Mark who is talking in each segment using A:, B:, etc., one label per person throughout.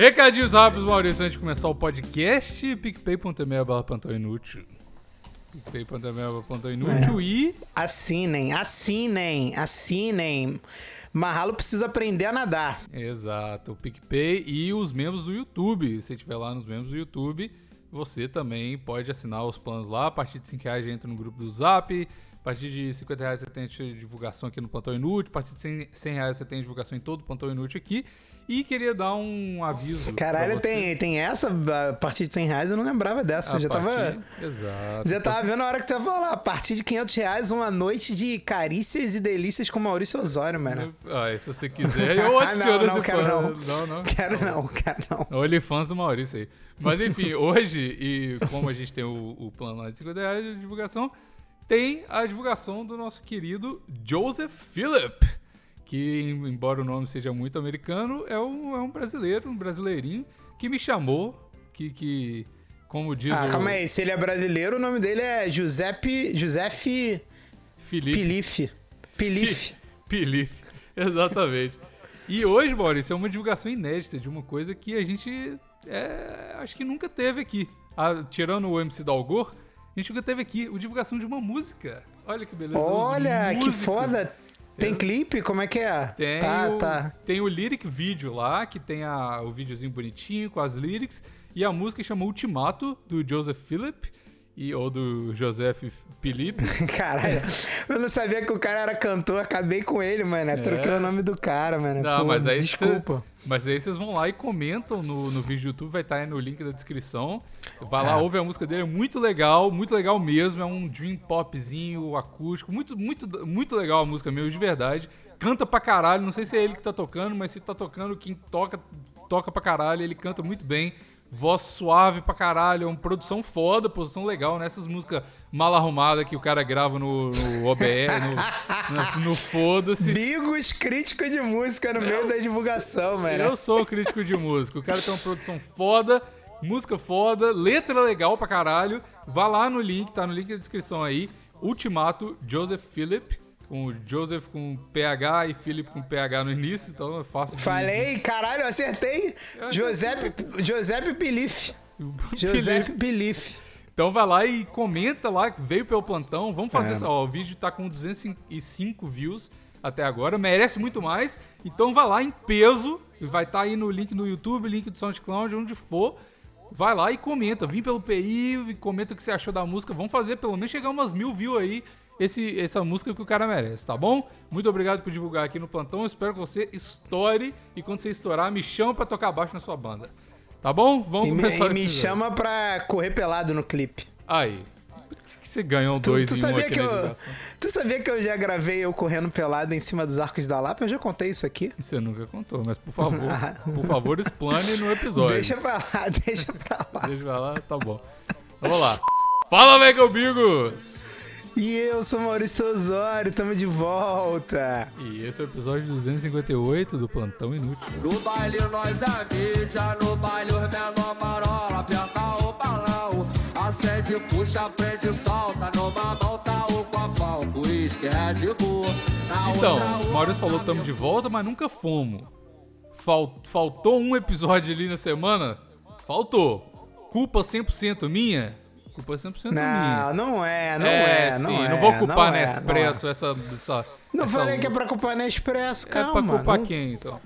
A: Recadinhos rápidos, Maurício, antes de começar o podcast. PicPay.me barra plantão inútil. PicPay.me plantão inútil e...
B: Assinem, assinem, assinem. Marralo precisa aprender a nadar.
A: Exato, o PicPay e os membros do YouTube. Se tiver lá nos membros do YouTube, você também pode assinar os planos lá. A partir de 5 reais já entra no grupo do Zap. A partir de 50 reais você tem divulgação aqui no Plantão Inútil. A partir de 100, 100 reais você tem divulgação em todo o Plantão Inútil aqui. E queria dar um aviso.
B: Caralho, tem, tem essa a partir de 100 reais, eu não lembrava dessa.
A: A
B: já
A: partir...
B: tava.
A: Exato.
B: Já tava vendo a hora que você ia falar. A partir de 500 reais, uma noite de carícias e delícias com Maurício Osório, mano.
A: Ah, se você quiser, eu adiciono
B: não, não,
A: esse
B: quero não.
A: não, não.
B: Quero não, quero não.
A: OnlyFans do Maurício aí. Mas enfim, hoje, e como a gente tem o, o plano lá de 50 reais de divulgação, tem a divulgação do nosso querido Joseph Phillip, que, embora o nome seja muito americano, é um, é um brasileiro, um brasileirinho, que me chamou, que, que como diz
B: Ah,
A: o
B: calma aí. Se ele é brasileiro, o nome dele é Giuseppe. Giuseppe
A: Felipe
B: Pilife. Pilife.
A: Pilif, exatamente. E hoje, Maurício, é uma divulgação inédita de uma coisa que a gente é, acho que nunca teve aqui. Ah, tirando o MC Dalgor, a gente nunca teve aqui a divulgação de uma música. Olha que beleza.
B: Olha, que foda. Tem clipe? Como é que é?
A: Tem,
B: tá,
A: o,
B: tá.
A: tem o lyric vídeo lá, que tem a, o videozinho bonitinho com as lyrics. E a música chama Ultimato, do Joseph Philip, e, ou do Joseph Philippe.
B: Caralho, eu não sabia que o cara era cantor, acabei com ele, mano. Troquei o nome do cara, mano.
A: É. Não,
B: Pô,
A: mas aí cê-
B: Desculpa.
A: Mas aí vocês vão lá e comentam no, no vídeo do YouTube, vai estar aí no link da descrição. Vai lá,
B: É.
A: ouve a música dele, é muito legal, muito legal mesmo. É um dream popzinho, acústico, muito, muito, muito legal a música mesmo, de verdade. Canta pra caralho, não sei se é ele que tá tocando, mas se tá tocando, quem toca, toca pra caralho, ele canta muito bem. Voz suave pra caralho, é uma produção foda, produção legal, né? Essas músicas mal arrumadas que o cara grava no, no OBS, no, no, no Foda-se.
B: Bigos crítico de música no meio da divulgação, mano.
A: Eu sou crítico de música. O cara tem uma produção foda, música foda, letra legal pra caralho. Vá lá no link, tá no link da descrição aí. Ultimato, Joseph Philip. Com o Joseph com PH e Philip com PH no início, então é fácil de...
B: Falei, caralho, eu acertei.
A: Eu
B: Giuseppe, Giuseppe Pilife. Giuseppe Pilife.
A: Então vai lá e comenta lá, veio pelo plantão. Vamos fazer
B: É.
A: essa. Ó, o vídeo tá com 205 views até agora, merece muito mais. Então vai lá em peso, vai estar aí no link no YouTube, link do SoundCloud, onde for. Vai lá e comenta. Vim pelo PI e comenta o que você achou da música. Vamos fazer pelo menos chegar umas mil views aí. Esse, essa música que o cara merece, tá bom? Muito obrigado por divulgar aqui no plantão. Espero que você estoure e quando você estourar, me chama pra tocar baixo na sua banda. Tá bom? Vamos
B: E me,
A: começar
B: e
A: o
B: me chama pra correr pelado no clipe.
A: Aí. Que você ganhou
B: Tu,
A: dois
B: tu
A: um
B: sabia
A: aqui
B: que eu, tu sabia que eu já gravei eu correndo pelado em cima dos arcos da Lapa? Eu já contei isso aqui.
A: Você nunca contou, mas por favor, por favor, explane no episódio.
B: Deixa pra lá, deixa pra lá.
A: Deixa pra lá, tá bom. Vamos lá. Fala, Mega Amigos!
B: E eu sou Maurício Osório, tamo de volta.
A: E esse é o episódio 258 do Plantão Inútil.
C: No baile nós é mídia, no baile os menor marola, aperta o balão, acende, puxa, prende, solta, numa mão tá o copão, uísque, Red Bull,
A: Então, o Maurício falou que estamos de volta, mas nunca fomos. Fal- faltou um episódio ali na semana? Faltou. Culpa 100% minha? Culpa 100% minha.
B: Não, não é, não é, não
A: sim,
B: é.
A: não vou culpar
B: não é,
A: Nespresso essa, essa.
B: Não,
A: essa
B: falei que é pra culpar Nespresso,
A: É pra
B: calma.
A: culpar
B: não,
A: quem, então?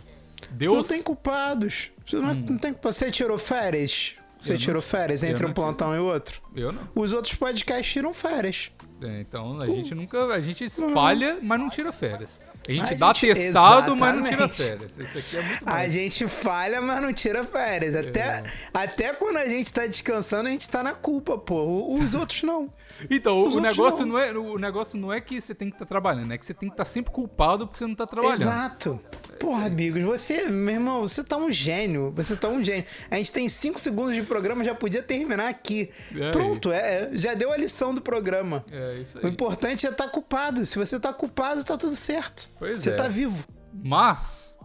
A: Deus.
B: não tem culpados. Você não, não tem culpa. Você tirou férias? Você
A: Eu não-
B: tirou férias entre
A: não
B: um plantão e outro?
A: Eu não.
B: Os outros podcasts tiram férias.
A: É, então a gente nunca. A gente falha, mas não tira férias. A gente
B: A
A: dá
B: gente-
A: testado, mas não tira
B: exatamente.
A: férias. Isso aqui é muito
B: A
A: mais.
B: gente falha, mas não tira férias. Até,
A: É.
B: até quando a gente tá descansando, a gente tá na culpa, pô. O- Os outros não.
A: Então,
B: Os
A: o negócio
B: não.
A: não. é, o negócio não é que você tem que estar trabalhando, é que você tem que estar sempre culpado porque você não tá trabalhando.
B: Exato. Porra, amigos, você, meu irmão, você tá um gênio. Você tá um gênio. A gente tem cinco segundos de programa, já podia terminar aqui.
A: Aí?
B: Pronto, é, já deu a lição do programa.
A: É isso
B: O
A: aí.
B: importante é estar culpado. Se você tá culpado, tá tudo certo.
A: Pois
B: você
A: é.
B: tá vivo.
A: Mas,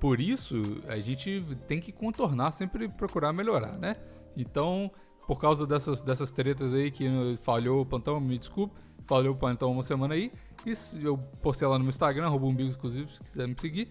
A: por isso, a gente tem que contornar, sempre procurar melhorar, né? Então, por causa dessas, dessas tretas aí que falhou o plantão, me desculpe, falhou o plantão uma semana aí. Isso eu postei lá no meu Instagram, arroba umbigo exclusivo, se quiser me seguir.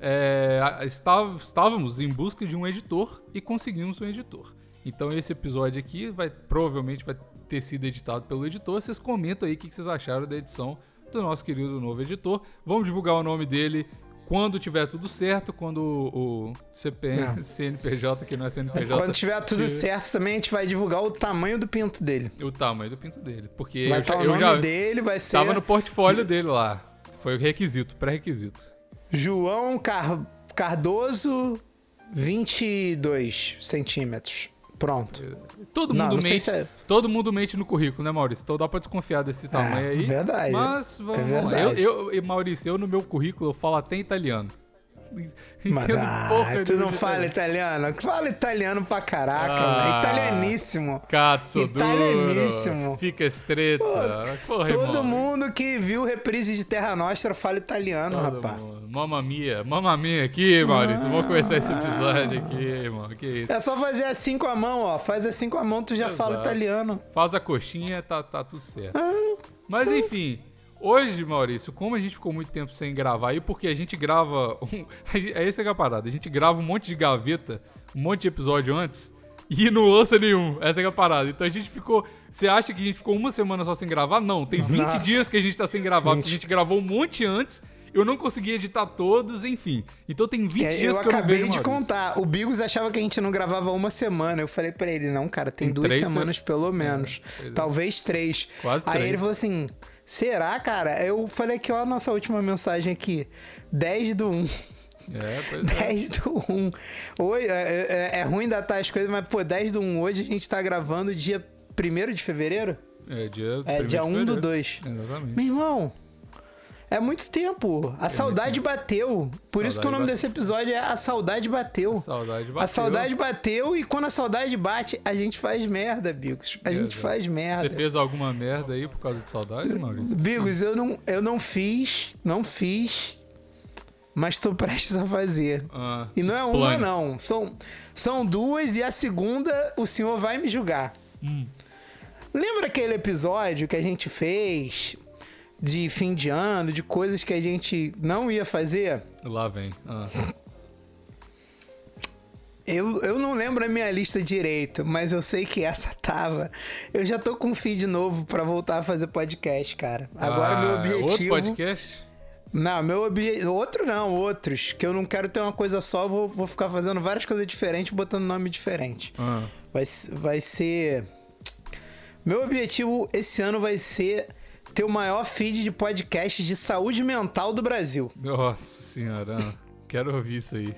A: é, está- estávamos em busca de um editor e conseguimos um editor. Então esse episódio aqui vai provavelmente vai ter sido editado pelo editor. Vocês comentam aí o que vocês acharam da edição do nosso querido novo editor. Vamos divulgar o nome dele quando tiver tudo certo, quando o, o CPN. CNPJ, que não é CNPJ,
B: Quando tiver tudo
A: que-
B: certo também, a gente vai divulgar o tamanho do pinto dele.
A: o tamanho do pinto dele. Porque
B: Vai
A: eu,
B: o nome
A: já
B: dele, vai ser
A: tava no portfólio dele lá. Foi o requisito, pré-requisito.
B: João Car- Cardoso, 22 centímetros. Pronto.
A: Todo
B: Não,
A: mundo
B: não sei
A: mente.
B: é-
A: Todo mundo mente no currículo, né, Maurício? Então dá pra desconfiar desse tamanho aí.
B: verdade.
A: Mas vamos
B: É
A: lá. Eu,
B: verdade.
A: eu, Maurício, eu no meu currículo eu falo até italiano.
B: Mas ah, tu não fala italiano? Fala italiano pra caraca,
A: Ah.
B: mano. Italianíssimo.
A: Cazzo
B: Italianíssimo.
A: duro. Fica estreita. Porra,
B: Todo
A: irmão.
B: mundo que viu reprise de Terra Nostra fala italiano,
A: Todo
B: rapaz.
A: mundo. Mamma mia, mamma mia aqui, Maurício. Vamos começar esse episódio aqui, irmão. Que isso.
B: É só fazer assim com a mão, ó. Faz assim com a mão, tu já fala
A: Exato.
B: italiano.
A: Faz a coxinha, tá, tá tudo certo.
B: Ah.
A: Mas enfim, hoje, Maurício, como a gente ficou muito tempo sem gravar aí, porque a gente grava. Um, gente- é essa que é a parada. A gente grava um monte de gaveta, um monte de episódio antes. E não lança nenhum. Essa é a parada. Então a gente ficou. Você acha que a gente ficou uma semana só sem gravar? Não, tem 20
B: Nossa.
A: dias que a gente tá sem gravar, porque a gente gravou um monte antes. Eu não consegui editar todos, enfim. Então tem 20
B: É,
A: dias
B: eu
A: que eu não
B: acabei
A: vejo
B: de
A: Maurício.
B: contar. O Bigos achava que a gente não gravava uma semana. Eu falei pra ele, não, cara, tem,
A: Tem
B: duas
A: três se-
B: semanas pelo menos.
A: pois é.
B: Talvez três.
A: Quase
B: Aí
A: três.
B: ele falou assim: será, cara? Eu falei aqui, ó, a nossa última mensagem aqui. 10 do 1.
A: É, pois é.
B: 10 do 1. Hoje, é, é- é ruim datar as coisas, mas, pô, 10 do 1. Hoje a gente tá gravando dia 1 de fevereiro?
A: É dia,
B: É, dia
A: de
B: 1 do
A: fevereiro.
B: 2.
A: Exatamente.
B: Meu irmão, é muito tempo. A saudade bateu. Por isso que o
A: Saudade
B: nome
A: bateu.
B: desse episódio é A Saudade Bateu.
A: Saudade bateu.
B: A saudade bateu e quando a saudade bate, a gente faz merda, Bigos. A gente faz
A: Você
B: merda.
A: fez alguma merda aí por causa de saudade, Maurício?
B: Bigos, eu não, eu não fiz, não fiz, mas tô prestes a fazer.
A: Ah,
B: E não é uma, não. São, são duas e a segunda o senhor vai me julgar.
A: Hum.
B: Lembra aquele episódio que a gente fez de fim de ano, de coisas que a gente não ia fazer?
A: Lá vem. Ah.
B: Eu, eu não lembro a minha lista direito, mas eu sei que essa tava. Eu já tô com um feed novo pra voltar a fazer podcast, cara. Agora
A: Ah,
B: meu objetivo.
A: Outro podcast?
B: Não, meu objetivo. Outro não, outros. Que eu não quero ter uma coisa só, vou, vou ficar fazendo várias coisas diferentes, botando nome diferente.
A: Ah.
B: Vai, vai ser. Meu objetivo esse ano vai ser ter o maior feed de podcasts de saúde mental do Brasil.
A: Nossa senhora. Quero ouvir isso aí.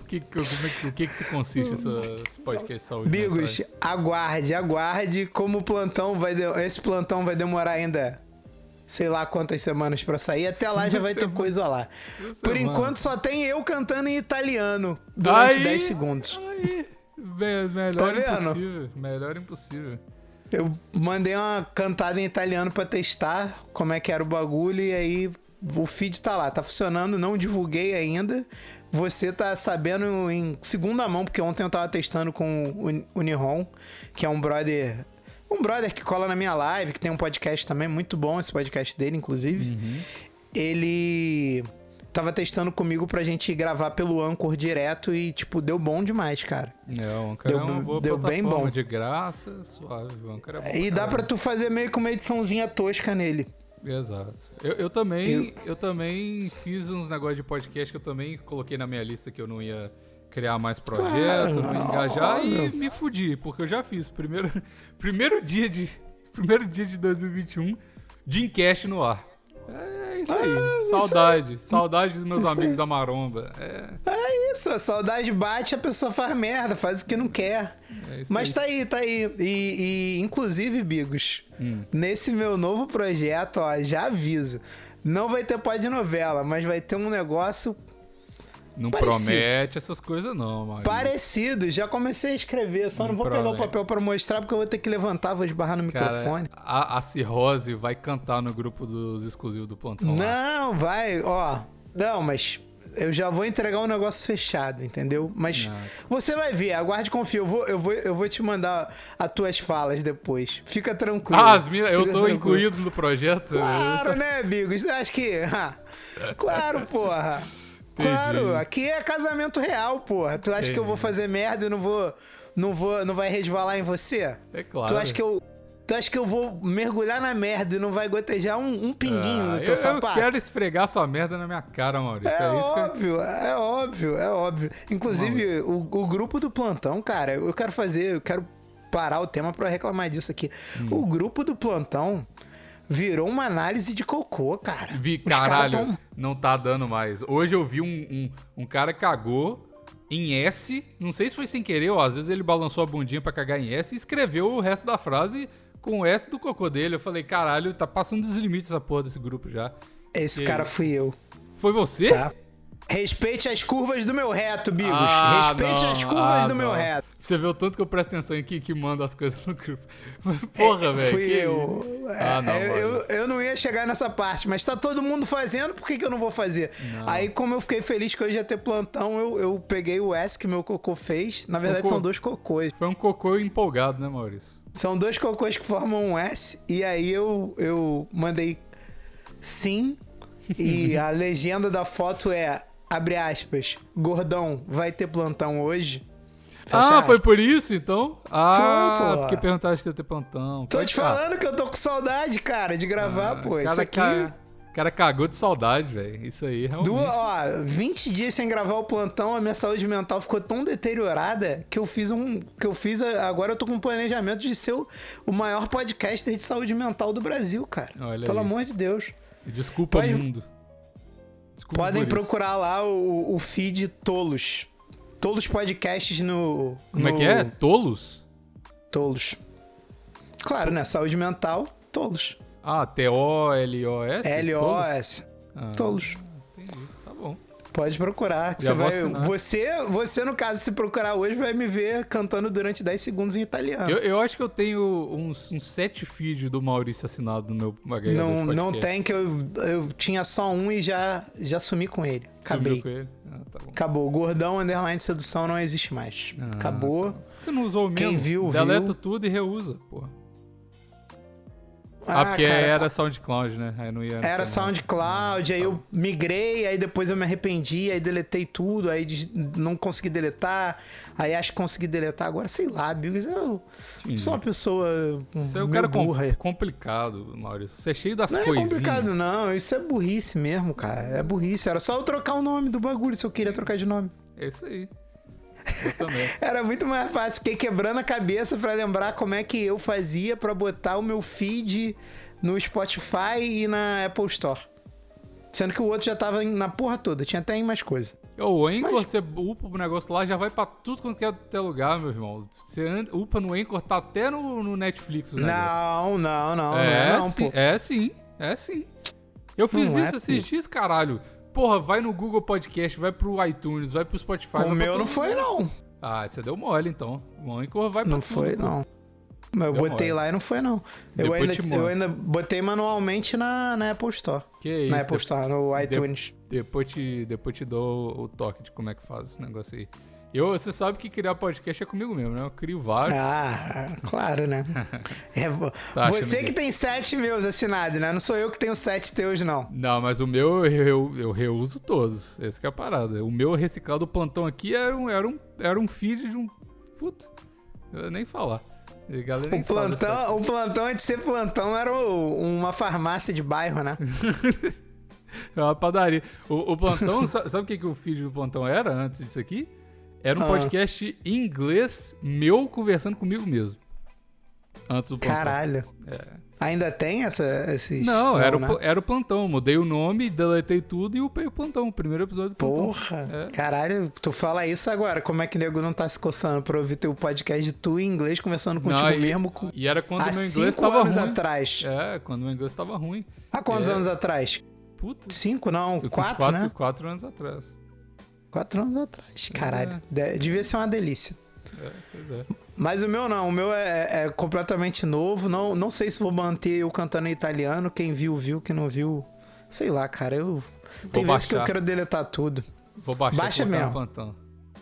A: O que, é que- o que, que se consiste essa, esse podcast de saúde?
B: Bigos,
A: mental?
B: aguarde, aguarde como o plantão vai. de- Esse plantão vai demorar ainda. Sei lá quantas semanas pra sair. Até lá já vai ter coisa lá. Por enquanto só tem eu cantando em italiano durante
A: Aí,
B: 10 segundos.
A: Aí, me- melhor
B: Tá
A: impossível. Melhor impossível.
B: Eu mandei uma cantada em italiano pra testar como é que era o bagulho e aí o feed tá lá, tá funcionando, não divulguei ainda. Você tá sabendo em segunda mão, porque ontem eu tava testando com o Uni- o Nihon, que é um brother. Um brother que cola na minha live, que tem um podcast também, muito bom esse podcast dele, inclusive. Ele tava testando comigo pra gente gravar pelo Anchor direto e, tipo, deu bom demais, cara.
A: É, o Anchor
B: Deu-
A: é uma boa
B: deu bem bom.
A: de graça, suave. O Anchor é bom
B: E dá pra tu fazer meio que uma ediçãozinha tosca nele.
A: Exato. Eu, eu também, eu... também fiz uns negócios de podcast que eu também coloquei na minha lista que eu não ia criar mais projeto,
B: Claro,
A: não ia engajar e
B: óbvio.
A: me fudi, porque eu já fiz. Primeiro, primeiro dia de primeiro dia de 2021, Dreamcast no ar. É isso aí.
B: Ah, isso
A: saudade, saudade dos meus
B: isso
A: amigos
B: aí.
A: da maromba. É,
B: É isso, a saudade bate, a pessoa faz merda, faz o que não quer.
A: é
B: Mas
A: aí.
B: tá aí, tá aí. E, e, inclusive, Bigos,
A: Hum.
B: nesse meu novo projeto, ó, já aviso. Não vai ter pod novela, mas vai ter um negócio
A: Não
B: parecido.
A: promete essas coisas não, Maurício.
B: parecido. Já comecei a escrever, só não,
A: Não
B: vou pegar o
A: promete.
B: papel pra mostrar, porque eu vou ter que levantar, vou esbarrar no
A: Cara,
B: microfone.
A: a, a Cirrose vai cantar no grupo dos exclusivos do Plantão lá.
B: Não, vai, ó. Não, mas eu já vou entregar um negócio fechado, entendeu? Mas
A: Ah.
B: você vai ver, aguarde confia. Eu vou, eu, vou, eu vou te mandar as tuas falas depois. Fica tranquilo.
A: Ah, as minhas, eu tô
B: tranquilo.
A: incluído no projeto.
B: Claro,
A: Isso-
B: né? Você acha que. ah, claro, porra. Claro, aqui é casamento real, porra. Tu acha que eu vou fazer merda e não vou. Não vou. Não vai resvalar em você?
A: É claro.
B: Tu acha que eu. Tu acha que eu vou mergulhar na merda e não vai gotejar um, um pinguinho
A: Ah,
B: no teu
A: eu,
B: sapato?
A: eu quero esfregar sua merda na minha cara, Maurício.
B: É,
A: É, que eu...
B: óbvio, é óbvio, é óbvio. Inclusive, o, o grupo do plantão, cara, eu quero fazer, eu quero parar o tema pra reclamar disso aqui.
A: Hum.
B: O grupo do plantão virou uma análise de cocô, cara.
A: Vi,
B: Os
A: caralho,
B: tão-
A: não tá dando mais. Hoje eu vi um, um, um cara cagou em S, não sei se foi sem querer ou às vezes ele balançou a bundinha pra cagar em S e escreveu o resto da frase com o S do cocô dele. Eu falei, caralho, tá passando dos limites essa porra desse grupo já.
B: Esse
A: Que-
B: cara fui eu,
A: Foi você?
B: tá? Respeite as curvas do meu reto, Bigos.
A: Ah,
B: Respeite
A: não,
B: as curvas
A: ah,
B: do meu
A: não.
B: reto.
A: Você vê o tanto que eu presto atenção em que, que manda as coisas no grupo. Porra, velho.
B: É, Fui
A: que-
B: eu.
A: Ah, não,
B: É, eu,
A: mano.
B: eu não ia chegar nessa parte, mas tá todo mundo fazendo, por que, que eu não vou fazer? Aí, como eu fiquei feliz que hoje ia ter plantão, eu, eu peguei o S que meu cocô fez. Na verdade,
A: Cocô.
B: são dois cocôs.
A: Foi um cocô empolgado, né, Maurício?
B: São dois cocôs que formam um S. E aí eu, eu mandei sim. E a legenda da foto é, abre aspas, gordão, vai ter plantão hoje? Fecha
A: ah, foi
B: aspas.
A: por isso, então? Ah,
B: Foi, pô.
A: porque perguntaste se ia ter plantão.
B: Tô
A: Pode
B: te
A: ficar.
B: falando que eu tô com saudade, cara, de gravar,
A: Ah,
B: pô. Isso
A: cara,
B: aqui...
A: ca- cara cagou de saudade, velho. Isso aí, realmente.
B: Du ó, 20 dias sem gravar o plantão, a minha saúde mental ficou tão deteriorada que eu fiz um. que eu fiz. Agora eu tô com um planejamento de ser o, o maior podcaster de saúde mental do Brasil, cara.
A: Olha
B: Pelo
A: aí.
B: amor de Deus.
A: Desculpa,
B: Pode-
A: mundo. Desculpa
B: Podem
A: isso.
B: procurar lá o, o feed Tolos. Tolos Podcasts no.
A: Como é
B: no-
A: que é? Tolos?
B: Tolos. Claro, né? Saúde mental, Tolos.
A: Ah, T-O-L-O-S?
B: L-O-S.
A: Ah,
B: Tolos.
A: Tá.
B: Pode procurar. Você, vai, você, você, no caso, se procurar hoje, vai me ver cantando durante 10 segundos em italiano.
A: Eu, eu acho que eu tenho uns, uns sete feeds do Maurício assinado no meu agregador
B: Não, não tem, que eu, eu tinha só um e já, já sumi com ele. Acabei.
A: com ele? Ah, tá.
B: Acabou. Gordão Underline Sedução não existe mais.
A: Ah,
B: Acabou.
A: Você não usou o
B: Quem
A: mesmo?
B: viu,
A: Deleta
B: viu.
A: tudo e reusa, porra. Ah, porque
B: cara,
A: era SoundCloud, né? Aí não ia.
B: Era
A: adicionar.
B: SoundCloud, aí eu migrei, aí depois eu me arrependi, aí deletei tudo, aí não consegui deletar, aí acho que consegui deletar, agora sei lá, Bigos, eu
A: Entendi.
B: sou uma pessoa
A: Você é um cara
B: burra.
A: complicado, Maurício. Você é cheio das
B: Não é
A: coisinhas.
B: complicado não, isso é burrice mesmo, cara, é burrice, era só eu trocar o nome do bagulho se eu queria trocar de nome.
A: É isso aí.
B: Era muito mais fácil. Fiquei quebrando a cabeça pra lembrar como é que eu fazia pra botar o meu feed no Spotify e na Apple Store. Sendo que o outro já tava na porra toda, tinha até mais coisa.
A: O Anchor,
B: Mas-
A: você upa o negócio lá, já vai pra tudo quanto é teu lugar, meu irmão. Você upa no Anchor, tá até no, no Netflix o negócio.
B: Não, não, não, não
A: é,
B: é não,
A: sim, é sim, é sim. Eu fiz
B: Não é,
A: isso esses
B: pô.
A: dias, caralho. Porra, vai no Google Podcast, vai pro iTunes, vai pro Spotify.
B: O meu não foi, não.
A: Ah, você deu mole, então. O Anchor vai pra
B: Não
A: tudo,
B: foi,
A: pô.
B: não. Mas eu
A: Deu
B: botei
A: mole.
B: lá e não foi, não. Eu ainda, eu ainda botei manualmente na, na Apple Store.
A: Que isso,
B: na Apple
A: de-
B: Store, no iTunes.
A: Depois te, depois te dou o toque de como é que faz esse negócio aí. Eu, você sabe que criar podcast é comigo mesmo, né? Eu crio vários.
B: Ah, claro, né? É,
A: Tá
B: você
A: que-
B: que tem sete meus assinados, né? Não sou eu que tenho sete teus, não.
A: Não, mas o meu eu, eu, eu reuso todos. Essa que é a parada. O meu reciclado do plantão aqui era um, era um, era um feed de um. Puta. Eu nem falar.
B: O plantão, o plantão, antes de ser plantão, era o- uma farmácia de bairro, né?
A: É uma padaria. O, o plantão, sa- sabe o que, que o feed do plantão era antes disso aqui? Era um
B: Ah.
A: podcast em inglês meu conversando comigo mesmo. Antes do plantão.
B: Caralho.
A: É.
B: Ainda tem essa, esses...
A: Não, era,
B: né?
A: o, era o plantão. Mudei o nome, deletei tudo e upei o plantão. O primeiro episódio do plantão.
B: Porra,
A: É.
B: caralho, tu fala isso agora. Como é que o nego não tá se coçando pra ouvir teu podcast de tu em inglês conversando contigo
A: Não, e,
B: mesmo com...
A: e era quando
B: há
A: o meu inglês
B: cinco
A: tava
B: anos
A: ruim.
B: atrás.
A: É, quando o meu inglês tava ruim.
B: Há quantos
A: É.
B: anos atrás?
A: Puta.
B: Cinco, não, quatro,
A: quatro,
B: né?
A: quatro anos atrás.
B: Quatro anos atrás. Caralho, de- devia ser uma delícia.
A: É, pois é.
B: Mas o meu não, o meu é, é completamente novo. Não, não sei se vou manter eu cantando em italiano. Quem viu, viu. Quem não viu, sei lá, cara. Eu tem vezes que eu
A: baixar.
B: quero deletar tudo.
A: Vou baixar
B: Baixa mesmo.
A: plantão.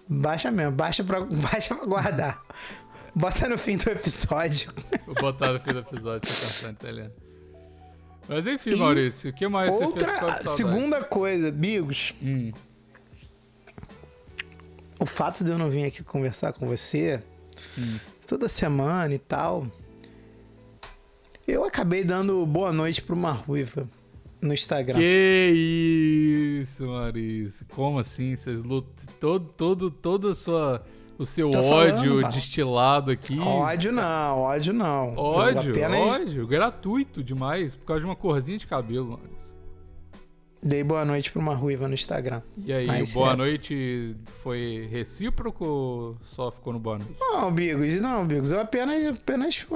B: Baixa mesmo, baixa pra, baixa pra guardar. Bota no fim do episódio.
A: Vou botar no fim do episódio essa canção italiana. Mas enfim,
B: E
A: Maurício, o que mais você fez
B: Outra, segunda coisa, Bigos,
A: Hum,
B: o fato de eu não vir aqui conversar com você
A: Hum.
B: toda semana e tal, eu acabei dando boa noite pra uma ruiva no Instagram.
A: Que isso, Maurício. Como assim? Vocês lutam todo, todo, todo a sua, o seu
B: Tô
A: ódio
B: falando,
A: destilado aqui.
B: Ódio não, ódio não.
A: Ódio,
B: apenas
A: ódio, gratuito demais, por causa de uma corzinha de cabelo, Maurício.
B: Dei boa noite pra uma ruiva no Instagram.
A: E aí,
B: Mas
A: o boa
B: é-
A: noite foi recíproco ou só ficou no boa noite?
B: Não, Bigos, não, Bigos. Eu apenas, apenas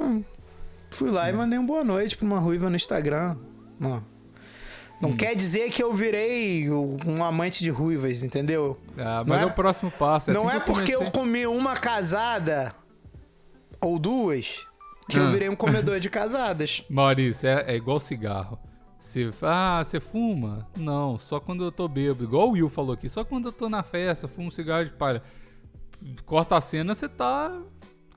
B: fui, lá e mandei um boa noite pra uma ruiva no Instagram. Não, não quer dizer que eu virei um amante de ruivas, entendeu?
A: Ah, mas é,
B: é-
A: o próximo passo. É
B: não
A: assim
B: é
A: que eu
B: porque eu
A: comecei.
B: comi uma casada ou duas que
A: Ah.
B: eu virei um comedor de casadas.
A: Maurício, é, é igual cigarro. Você, ah, você fuma? Não, só quando eu tô bêbado. Igual o Will falou aqui, só quando eu tô na festa, fumo um cigarro de palha. Corta a cena, você tá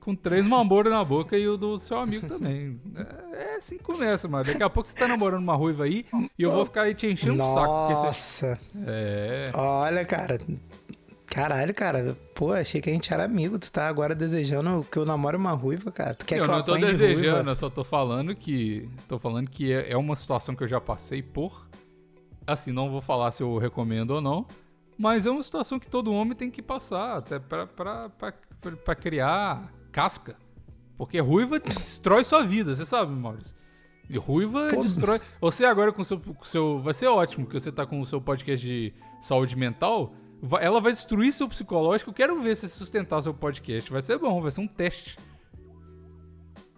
A: com três mamboras na boca e o do seu amigo também. É, é assim que começa, mano. Daqui a pouco você tá namorando uma ruiva aí e eu vou ficar aí te enchendo o saco. Porque você...
B: Nossa,
A: É.
B: olha, cara. Caralho, cara. Pô, achei que a gente era amigo. Tu tá agora desejando que eu namore uma ruiva, cara. Tu quer
A: eu
B: que eu
A: não tô
B: de
A: desejando,
B: ruiva?
A: eu só tô falando que. Tô falando que é, é uma situação que eu já passei por. Assim, não vou falar se eu recomendo ou não. Mas é uma situação que todo homem tem que passar, até pra, pra, pra, pra criar casca. Porque ruiva destrói sua vida, você sabe, Maurício? E ruiva
B: Pô.
A: destrói. Você agora com o seu, com seu. Vai ser ótimo que você tá com o seu podcast de saúde mental. Ela vai destruir seu psicológico. Quero ver se sustentar seu podcast. Vai ser bom, vai ser um teste.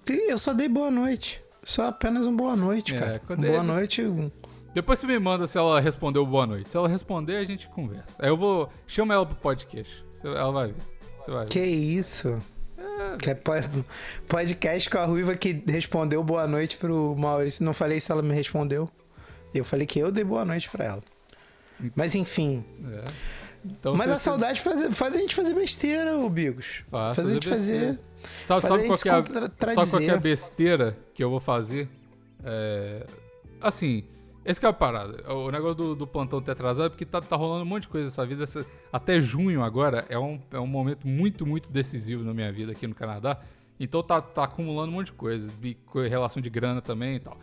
B: Eu só dei boa noite. Só apenas um boa noite,
A: É,
B: cara. boa
A: ele-
B: noite. um-
A: Depois você me manda se ela respondeu boa noite. Se ela responder, a gente conversa. Aí eu vou. Chama ela pro podcast. Ela vai ver. Você vai ver.
B: Que isso? Que é po- podcast com a Ruiva que respondeu boa noite pro Maurício. Não falei se ela me respondeu. Eu falei que eu dei boa noite pra ela. Mas enfim.
A: É. Então,
B: Mas a saudade faz, faz a gente fazer besteira, ô Bigos.
A: Faz,
B: Faz a gente fazer.
A: Sabe,
B: fazer
A: sabe qual é a, sabe qual é a besteira que eu vou fazer? É, assim, esse que é a parada. O negócio do, do plantão ter atrasado, porque tá, tá rolando um monte de coisa nessa vida. Essa- até junho agora é um, é um momento muito, muito decisivo na minha vida aqui no Canadá. Então tá, tá acumulando um monte de coisa. de Relação de grana também e tal.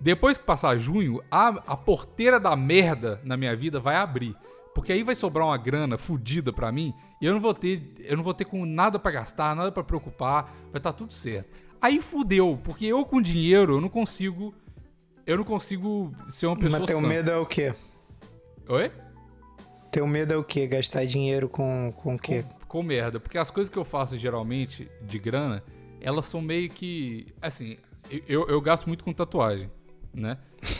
A: Depois que passar junho, a, a porteira da merda na minha vida vai abrir. Porque aí vai sobrar uma grana fodida pra mim e eu não vou ter, eu não vou ter com nada pra gastar, nada pra preocupar, vai estar tudo certo. Aí fudeu, porque eu com dinheiro eu não consigo eu não consigo ser uma pessoa
B: Mas teu medo é o quê?
A: Oi?
B: Teu medo é o quê? Gastar dinheiro com, com o quê?
A: Com, com merda, porque as coisas que eu faço geralmente de grana, elas são meio que assim, eu, eu gasto muito com tatuagem, né?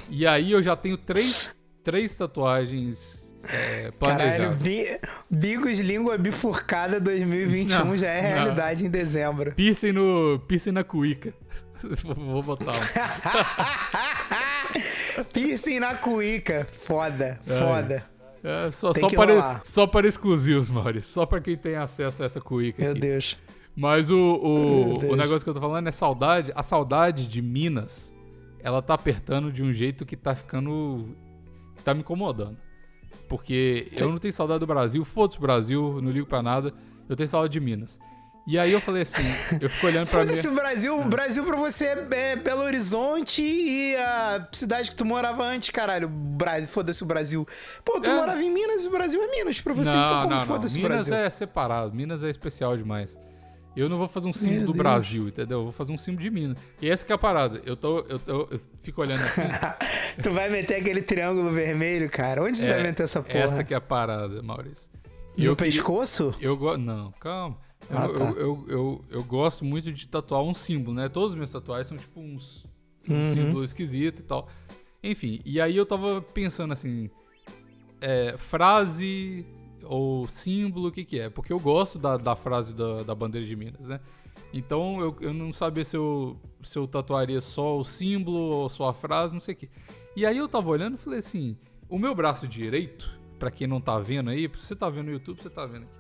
A: E aí eu já tenho três, três tatuagens é,
B: Caralho, bi, Bigos Língua Bifurcada 2021
A: Não,
B: já é
A: não.
B: realidade em dezembro.
A: Piercing no, piercing na cuíca. Vou botar um.
B: Piercing na cuíca. Foda,
A: Ai.
B: foda.
A: É, só, só, para, só para exclusivos, Maurício. Só para quem tem acesso a essa cuíca
B: Meu
A: aqui.
B: Deus.
A: Mas o, o,
B: Deus.
A: o negócio que eu tô falando é saudade. A saudade de Minas, ela tá apertando de um jeito que tá ficando. tá me incomodando. Porque eu não tenho saudade do Brasil, foda-se o Brasil, não ligo pra nada. Eu tenho saudade de Minas. E aí eu falei assim, eu fico olhando pra mim.
B: Foda-se o Brasil. O Brasil pra você é Belo Horizonte e a cidade que tu morava antes, caralho. Foda-se o Brasil. Pô, tu
A: É.
B: morava em Minas e o Brasil é Minas pra você. então
A: Não,
B: como
A: não, não.
B: foda-se o
A: Minas
B: Brasil?
A: é separado. Minas é especial demais. Eu não vou fazer um símbolo do. Brasil, entendeu? Eu vou fazer um símbolo de Minas. E essa que é a parada. Eu, tô, eu, tô, eu fico olhando assim.
B: Tu vai meter aquele triângulo vermelho, cara? Onde você
A: é,
B: vai meter essa porra?
A: Essa que é a parada, Maurício. E
B: No
A: eu
B: pescoço?
A: Eu gosto. Não, calma. Eu,
B: Ah, tá.
A: eu, eu, eu, eu gosto muito de tatuar um símbolo, né? Todas as minhas tatuagens são tipo uns um
B: Uhum.
A: símbolo esquisito e tal. Enfim, e aí eu tava pensando assim, é, frase ou símbolo, o que que é? Porque eu gosto da, da frase da, da bandeira de Minas, né? Então eu, eu não sabia se eu, se eu tatuaria só o símbolo ou só a frase, não sei o que. E aí eu tava olhando e falei assim, o meu braço direito, pra quem não tá vendo aí, se você tá vendo no YouTube, você tá vendo aqui.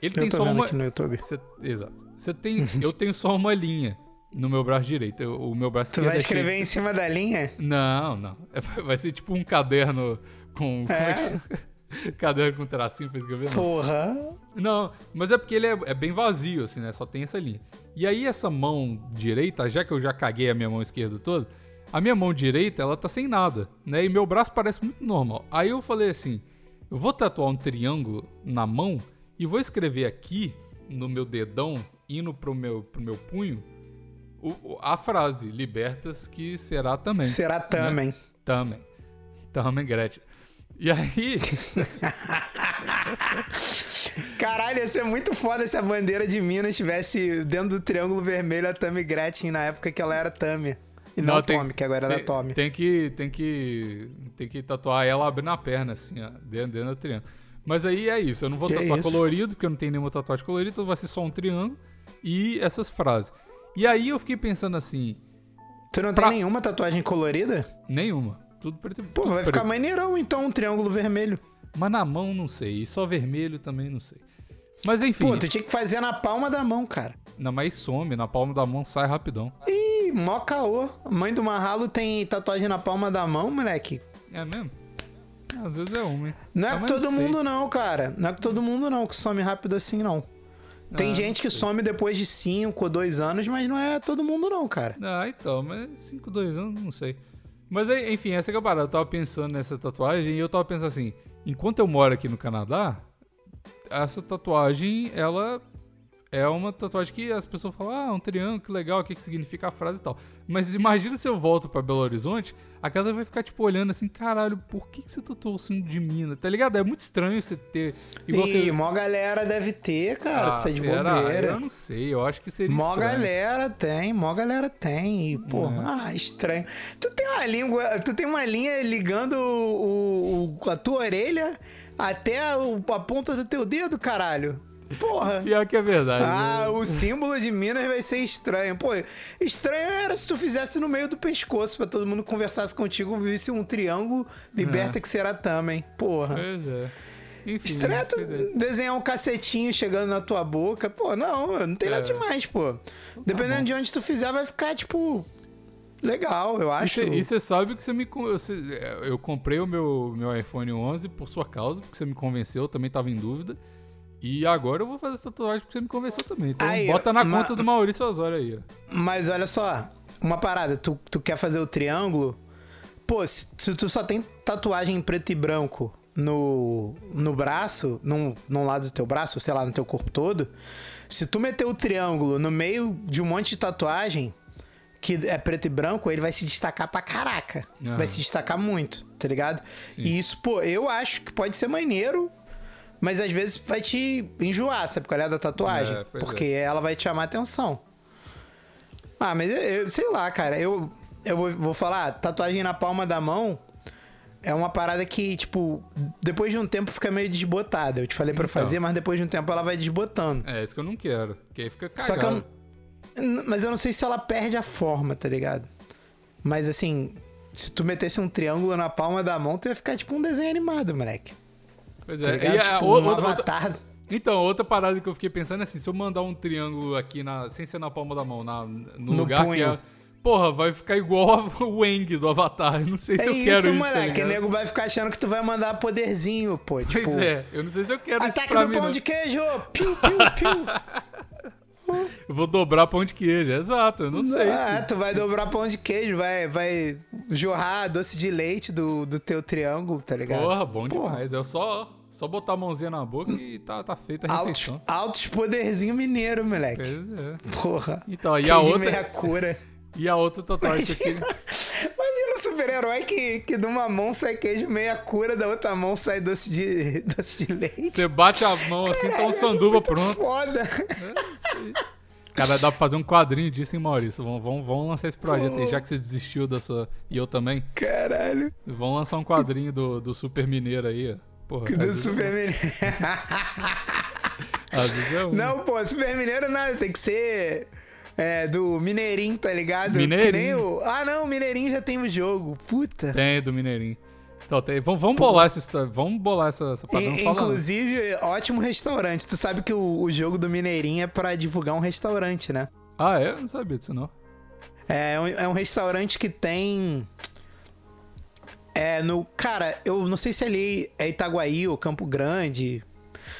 A: Ele
B: Eu
A: tem só uma.
B: aqui no YouTube.
A: Exato. Você tem. eu tenho só uma linha no meu braço direito. Eu- o meu braço
B: Tu vai
A: é
B: escrever
A: cheio-
B: em cima da linha?
A: Não, não. Vai ser tipo um caderno com. É
B: É?
A: caderno com tracinho pra escrever? Não.
B: Porra.
A: Não, mas é porque ele é, é bem vazio, assim, né? Só tem essa linha. E aí, essa mão direita, já que eu já caguei a minha mão esquerda toda, a minha mão direita, ela tá sem nada, né? E meu braço parece muito normal. Aí eu falei assim: eu vou tatuar um triângulo na mão e vou escrever aqui, no meu dedão, indo pro meu, pro meu punho, o- a frase: libertas que será também.
B: Será também.
A: Também. Também, Gretchen. E aí.
B: Caralho, ia ser muito foda se a bandeira de Minas estivesse dentro do triângulo vermelho a Tami Gretchen na época que ela era Tami. E não,
A: tem-
B: Tommy, que agora ela é
A: tem,
B: Tommy.
A: Tem que, tem que, tem que tatuar ela abrindo a perna, assim, ó, dentro, dentro do triângulo. Mas aí é isso, eu não vou
B: Que
A: tatuar
B: isso?
A: colorido, porque eu não tenho nenhuma tatuagem colorida, então vai ser só um triângulo e essas frases. E aí eu fiquei pensando assim,
B: Tu não
A: pra-
B: tem nenhuma tatuagem colorida?
A: nenhuma. Tudo preto e
B: Pô,
A: tudo
B: vai
A: preto.
B: ficar maneirão então um triângulo vermelho.
A: Mas na mão não sei, e só vermelho também não sei. Mas enfim,
B: Pô, tu tinha que fazer na palma da mão, cara.
A: na mais some, na palma da mão sai rapidão.
B: Ih, mó caô. Mãe do Marralo tem tatuagem na palma da mão, moleque.
A: É mesmo? Às vezes é uma, hein?
B: Não é com todo
A: sei.
B: mundo não, cara. Não é com todo mundo não que some rápido assim, não. Tem
A: Ah,
B: gente que some depois de 5 ou 2 anos, mas não é todo mundo não, cara.
A: Ah, então, mas 5, 2 anos, não sei. Mas aí, enfim, essa é a parada. Eu tava pensando nessa tatuagem e eu tava pensando assim, enquanto eu moro aqui no Canadá, essa tatuagem, ela é uma tatuagem que as pessoas falam, ah, um triângulo, que legal, o que, que significa a frase e tal. Mas imagina se eu volto pra Belo Horizonte, a galera vai ficar, tipo, olhando assim, caralho, por que, que você tatuou o símbolo de mina? Tá ligado? É muito estranho você ter... Igual
B: Ih,
A: você...
B: mó galera deve ter, cara.
A: Ah,
B: tu tá de
A: será?
B: bobeira.
A: Eu não sei, eu acho que seria
B: Mó
A: estranho.
B: galera tem, mó galera tem. E, pô,
A: É.
B: ah, estranho. Tu tem uma língua, tu tem uma linha ligando o, o- a tua orelha até a ponta do teu dedo, caralho. Porra.
A: Pior que é verdade.
B: Ah,
A: né?
B: o símbolo de Minas vai ser estranho. Pô, estranho era se tu fizesse no meio do pescoço pra todo mundo conversasse contigo, visse um triângulo, liberta que será também. Porra.
A: Pois é. Enfim.
B: Estranho é
A: é.
B: desenhar um cacetinho chegando na tua boca. Pô, não, não tem nada
A: É.
B: demais, pô. Dependendo de onde tu fizer, vai ficar, tipo, legal, eu acho.
A: E você sabe que você me. você- é, eu comprei o meu, meu iPhone 11 por sua causa, porque você me convenceu, eu também tava em dúvida. E agora eu vou fazer essa tatuagem porque você me convenceu também. Então
B: Aí,
A: bota na
B: ma-
A: conta do Maurício Osório aí, ó.
B: Mas olha só, uma parada, tu, tu quer fazer o triângulo? Pô, se, se tu só tem tatuagem em preto e branco no, no braço, num, num lado do teu braço, sei lá, no teu corpo todo, se tu meter o triângulo no meio de um monte de tatuagem que é preto e branco, ele vai se destacar pra caraca. Vai se destacar muito, tá ligado? E isso, pô, eu acho que pode ser maneiro, mas às vezes vai te enjoar, sabe qual é da tatuagem?
A: É, é.
B: Porque ela vai te chamar atenção. Ah, mas eu, eu- sei lá, cara. Eu, eu vou, vou falar, tatuagem na palma da mão é uma parada que, tipo, depois de um tempo fica meio desbotada. Eu te falei pra
A: Então.
B: fazer, mas depois de um tempo ela vai desbotando.
A: É, isso que eu não quero. Porque aí fica cagado.
B: Só que eu. Mas eu não sei se ela perde a forma, tá ligado? Mas assim, se tu metesse um triângulo na palma da mão, tu ia ficar tipo um desenho animado, moleque.
A: Pois
B: Tá
A: é.
B: ligado?
A: E a-
B: tipo,
A: o-
B: um
A: outra-
B: avatar.
A: Então, outra parada que eu fiquei pensando é assim, se eu mandar um triângulo aqui na, sem ser na palma da mão, na, no,
B: No
A: lugar
B: punho.
A: que é. Porra, vai ficar igual o Eng do Avatar. Eu não sei se
B: É
A: eu
B: isso,
A: quero isso. tá
B: moleque. o
A: ligado?
B: nego vai ficar achando que tu vai mandar poderzinho, pô. Tipo,
A: Pois é, eu não sei se eu quero isso
B: Ataque do
A: mim.
B: pão
A: não.
B: de queijo! Piu, piu, piu.
A: Eu vou dobrar pão de queijo, exato. Eu não sei
B: Ah,
A: se.
B: tu vai dobrar pão de queijo, vai, vai jorrar doce de leite do, do teu triângulo, tá ligado?
A: Porra, bom
B: Porra.
A: demais. É só, só botar a mãozinha na boca e tá, tá feita a
B: Altos,
A: refeição.
B: altos poderzinho mineiro, moleque.
A: Pois é.
B: Porra.
A: Então, e a outra-
B: meia cura.
A: E a outra tatuagem aqui.
B: Imagina um super-herói que, que de uma mão sai queijo meia cura, da outra mão sai doce de, doce de leite.
A: Você bate a mão assim, tá
B: Caralho,
A: um
B: isso é
A: sanduba
B: muito
A: pronto.
B: Foda.
A: Cara, dá pra fazer um quadrinho disso, hein, Maurício? Vamos, vamos, vamos lançar esse projeto aí, já que você desistiu da sua. E eu também.
B: Caralho.
A: Vamos lançar um quadrinho do, do Super Mineiro aí, ó. Porra,
B: Do super mineiro.
A: É um.
B: Não, pô, super mineiro nada, tem que ser é, do Mineirinho, tá ligado?
A: Mineirinho.
B: Que nem o... Ah, não, o Mineirinho já tem o jogo. Puta.
A: Tem, do Mineirinho. Então, tem- vamos, vamos bolar essa história. Vamos bolar essa, essa parada. Não.
B: Inclusive, ótimo restaurante. Tu sabe que o, o jogo do Mineirinho é pra divulgar um restaurante, né?
A: Ah, é? Eu não sabia disso, não.
B: É um, é um restaurante que tem. É no. Cara, eu não sei se ali é Itaguaí ou Campo Grande.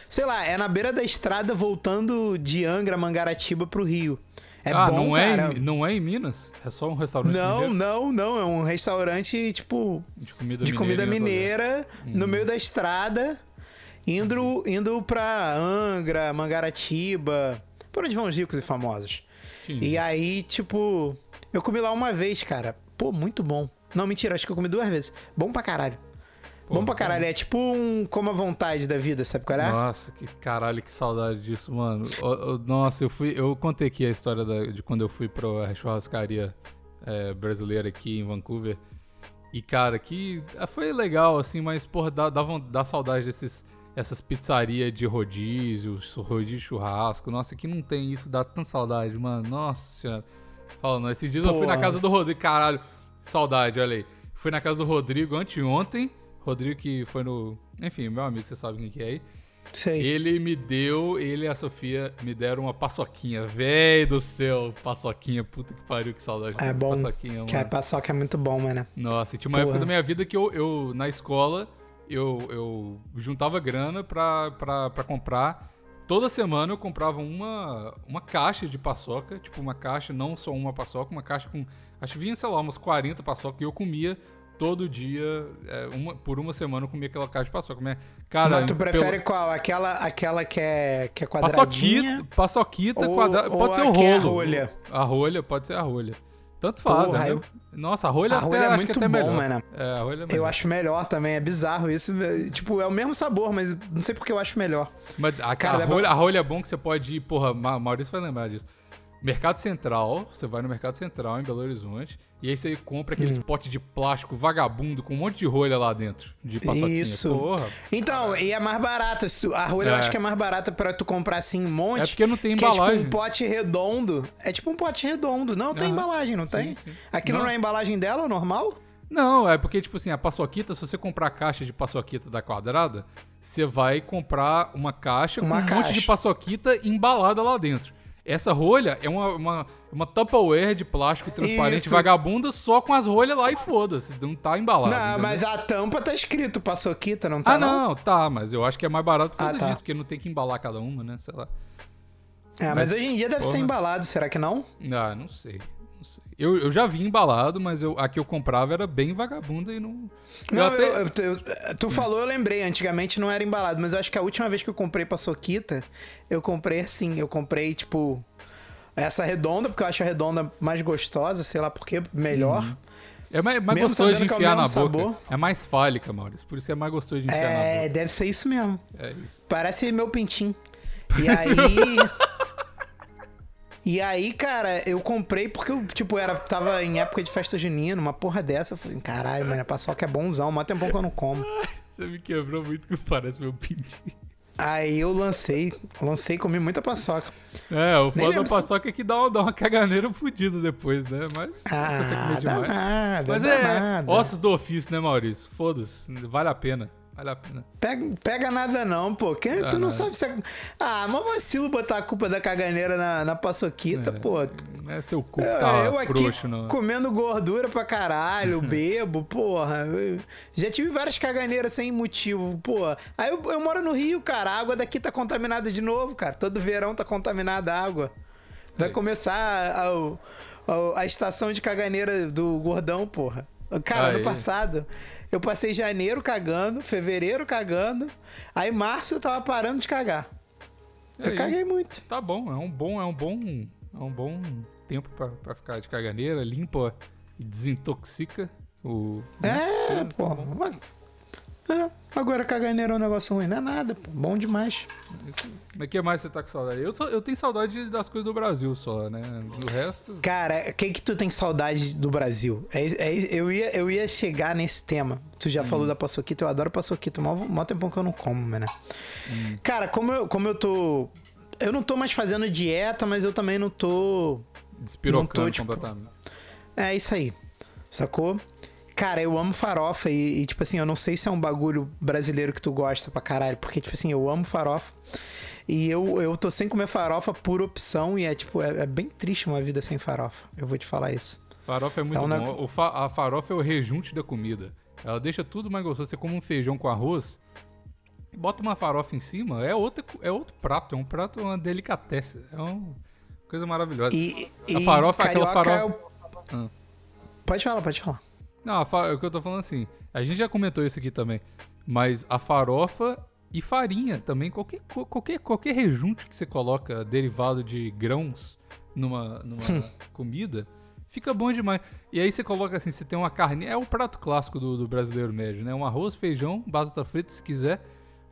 B: Sei lá, é na beira da estrada voltando de Angra, Mangaratiba pro Rio. É
A: ah,
B: bom,
A: não,
B: cara.
A: é em, não é em Minas? É só um restaurante
B: Não,
A: mineiro?
B: não, não. É um restaurante, tipo,
A: de comida
B: de comida
A: mineira.
B: mineira, no meio da estrada, indo, indo pra Angra, Mangaratiba. Por onde vão os ricos e famosos.
A: Sim.
B: E aí, tipo, eu comi lá uma vez, cara. Pô, muito bom. Não, mentira, acho que eu comi duas vezes. Bom pra caralho.
A: Pô,
B: bom pra caralho. É tipo um como a vontade da vida, sabe qual é?
A: Nossa, que caralho, que saudade disso, mano. Nossa, eu fui. Eu contei aqui a história da- de quando eu fui pra churrascaria é, brasileira aqui em Vancouver. E, cara, que ah, foi legal, assim, mas, porra, dá, dá, dá saudade desses. Essas pizzarias de rodízio, rodízio de churrasco. Nossa, aqui não tem isso, dá tanta saudade, mano. Nossa senhora. Falando, esses dias eu fui na
B: Porra.
A: casa do Rodrigo, caralho. Saudade, olha aí. Fui na casa do Rodrigo anteontem. Rodrigo que foi no. Enfim, meu amigo, você sabe quem que é aí.
B: Sei.
A: Ele me deu, ele e a Sofia me deram uma paçoquinha. Véi do céu, paçoquinha. Puta que pariu, que saudade.
B: É bom.
A: Paçoquinha,
B: Que a
A: mano.
B: paçoca é muito bom, mano.
A: Nossa, tinha uma
B: Porra.
A: época da minha vida que eu, eu na escola, eu, eu juntava grana pra, pra, pra comprar. Toda semana eu comprava uma, uma caixa de paçoca, tipo uma caixa, não só uma paçoca, uma caixa com. Acho que vinha, sei lá, umas 40 paçoca e eu comia todo dia, é, uma, por uma semana eu comia aquela caixa de paçoca. Minha- Cara,
B: Mas tu
A: pelo-
B: prefere qual? Aquela, aquela que é, que é quadradinha?
A: Paçoquita, paçoquita
B: ou-
A: quadrada.
B: ou
A: Pode ser o
B: que é a
A: rolo.
B: rolha?
A: A rolha, pode ser a rolha. Tanto faz,
B: Porra,
A: né?
B: eu-
A: Nossa, a rolha,
B: A
A: até,
B: rolha é muito
A: que
B: bom,
A: melhor.
B: mano.
A: É, a rolha é
B: Eu
A: melhor.
B: acho melhor também, é bizarro isso. Tipo, é o mesmo sabor, mas não sei porque eu acho melhor.
A: Mas a,
B: Cara,
A: a,
B: pra-
A: rolha, a rolha é bom que você pode ir, porra, Ma- Maurício vai lembrar disso. Mercado Central, você vai no Mercado Central em Belo Horizonte, e aí você compra aqueles
B: Hum.
A: potes de plástico vagabundo com um monte de rolha lá dentro. De paçoquinha.
B: Isso.
A: Porra.
B: Então, e é mais barata. A rolha eu
A: É.
B: acho que é mais barata pra tu comprar assim um monte.
A: É porque não tem
B: que é
A: embalagem.
B: tipo um pote redondo. É tipo um pote redondo. Não tem
A: Aham.
B: embalagem, não
A: Sim,
B: tem?
A: sim.
B: Aquilo não.
A: Não.
B: é a embalagem dela, normal?
A: Não, é porque, tipo assim, a paçoquita, se você comprar a caixa de paçoquita da quadrada, você vai comprar uma caixa
B: Uma
A: com um monte de paçoquita embalada lá dentro. Essa rolha é uma, uma, uma Tupperware de plástico transparente
B: Isso.
A: vagabunda só com as rolhas lá e foda-se, não tá embalado.
B: não,
A: entendeu?
B: mas a tampa tá escrito paçoquita, não tá?
A: Ah, não, tá, mas eu acho que é mais barato por causa
B: Ah, tá.
A: disso, porque não tem que embalar cada uma, né? Sei lá.
B: É, mas,
A: Mas,
B: hoje em dia deve ser
A: porra.
B: embalado, será que não?
A: Ah, não sei. Não sei. Eu, eu já vi embalado, mas eu, a que eu comprava era bem vagabunda e não. eu
B: Não,
A: até-
B: eu- eu- tu falou, eu lembrei. Antigamente não era embalado, mas eu acho que a última vez que eu comprei paçoquita, eu comprei assim. Eu comprei, tipo, essa redonda, porque eu acho a redonda mais gostosa, sei lá por quê, melhor.
A: É mais, mais gostoso de
B: é
A: enfiar na
B: mesmo
A: boca.
B: sabor.
A: É mais fálica, Maurício. Por isso é mais gostoso de enfiar na
B: É,
A: boca.
B: deve ser isso mesmo.
A: É isso.
B: Parece meu pintinho. E aí. E aí, cara, eu comprei porque eu, tipo, era, tava em época de festa junina, uma porra dessa. Eu falei, caralho, mano, a paçoca é bonzão, mó tempão que eu não como.
A: Você me quebrou muito que parece meu pintinho.
B: Aí eu lancei, lancei, comi muita paçoca.
A: É, o foda da
B: lembro se-
A: paçoca é que dá, uma- dá uma caganeira fodida depois, né? Mas se você
B: Ah,
A: comer demais.
B: nada,
A: Mas é,
B: nada.
A: ossos do ofício, né, Maurício? Foda-se, vale a pena. Vale a pena.
B: Pega, pega nada não, pô. Quem, tu não
A: nada.
B: sabe se é... Ah, mas vacilo botar a culpa da caganeira na, na paçoquita,
A: É,
B: pô.
A: Não é seu cu
B: Eu,
A: tá
B: eu aqui
A: frouxo, não.
B: comendo gordura pra caralho, bebo, porra. Eu já tive várias caganeiras sem motivo, porra. Aí eu, eu moro no Rio, cara. A água daqui tá contaminada de novo, cara. Todo verão tá contaminada a água. Vai
A: Aí.
B: começar a, a, a estação de caganeira do gordão, porra. Cara,
A: Aí.
B: ano passado, eu passei janeiro cagando, fevereiro cagando. Aí março eu tava parando de cagar. Eu
A: Aí.
B: caguei muito.
A: Tá bom, é um bom, é um bom, é um bom tempo pra, pra ficar de caganeira, limpa e desintoxica o.
B: É,
A: Tá
B: pô.
A: bom.
B: É, agora caganeira é um negócio ruim, não é nada, pô. Bom demais.
A: Mas o que mais você tá com saudade? Eu, tô- eu tenho saudade das coisas do Brasil só, né? Do resto.
B: Cara, o que que tu tem saudade do Brasil? É, é- eu, ia, eu ia chegar nesse tema. Tu já
A: Hum.
B: falou da paçoquita, eu adoro paçoquita. Mó, mó tempão que eu não como, mano.
A: Hum.
B: Cara, como eu, como eu tô... Eu não tô mais fazendo dieta, mas eu também não tô...
A: Despirocando
B: Não tô, tipo,
A: completamente.
B: É isso aí. Sacou? Cara, eu amo farofa e, e, tipo assim, eu não sei se é um bagulho brasileiro que tu gosta pra caralho, porque, tipo assim, eu amo farofa. E eu, eu tô sem comer farofa por opção e é, tipo, é, é bem triste uma vida sem farofa. Eu vou te falar isso.
A: Farofa é muito
B: É
A: bom. fa- a farofa é o rejunte da comida. Ela deixa tudo mais gostoso. Você come um feijão com arroz, bota uma farofa em cima, é, outra, é outro prato. É um prato, uma delicatesse. É uma coisa maravilhosa.
B: E,
A: A
B: e
A: farofa é aquela
B: carioca
A: farofa-
B: é o-
A: Ah.
B: Pode falar, pode falar.
A: Não, é o que eu tô falando assim. A gente já comentou isso aqui também. Mas a farofa e farinha também, qualquer, qualquer, qualquer rejunte que você coloca derivado de grãos numa, numa comida, fica bom demais. E aí você coloca assim, você tem uma carne, é o prato clássico do, do brasileiro médio, né? Um arroz, feijão, batata frita, se quiser.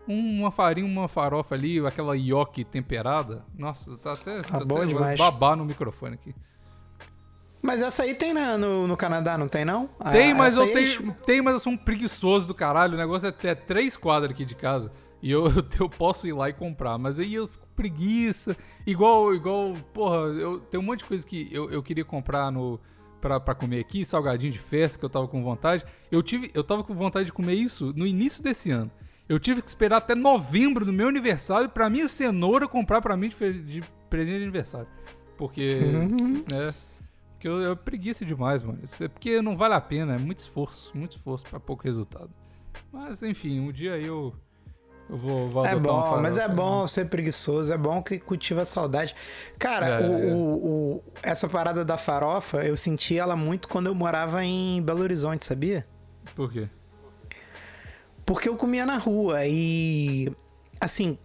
A: um- Uma farinha, uma farofa ali, aquela ioki temperada. Nossa, tá até, tá
B: bom
A: até
B: demais.
A: babar no microfone aqui.
B: Mas essa aí tem na- no, no Canadá, não tem não? Ah,
A: Tem, mas eu
B: aí é
A: tenho, tem, mas eu sou um preguiçoso do caralho. O negócio é até três quadras aqui de casa. E eu, eu posso ir lá e comprar. Mas aí eu fico preguiça. Igual, igual, porra, eu tem um monte de coisa que eu, eu queria comprar no. Pra, pra comer aqui, salgadinho de festa, que eu tava com vontade. Eu tive, eu tava com vontade de comer isso no início desse ano. Eu tive que esperar até novembro do meu aniversário pra minha cenoura comprar pra mim de, de presente de aniversário. Porque, né, porque eu, eu preguiça demais, mano. Isso é porque não vale a pena, é muito esforço, muito esforço pra pouco resultado. Mas enfim, um dia eu eu vou, vou
B: É bom, mas é bom ser preguiçoso, é bom que cultiva a saudade. Cara,
A: É,
B: o-
A: é.
B: o- o- essa parada da farofa, eu senti ela muito quando eu morava em Belo Horizonte, sabia?
A: Por quê?
B: Porque eu comia na rua e. Assim.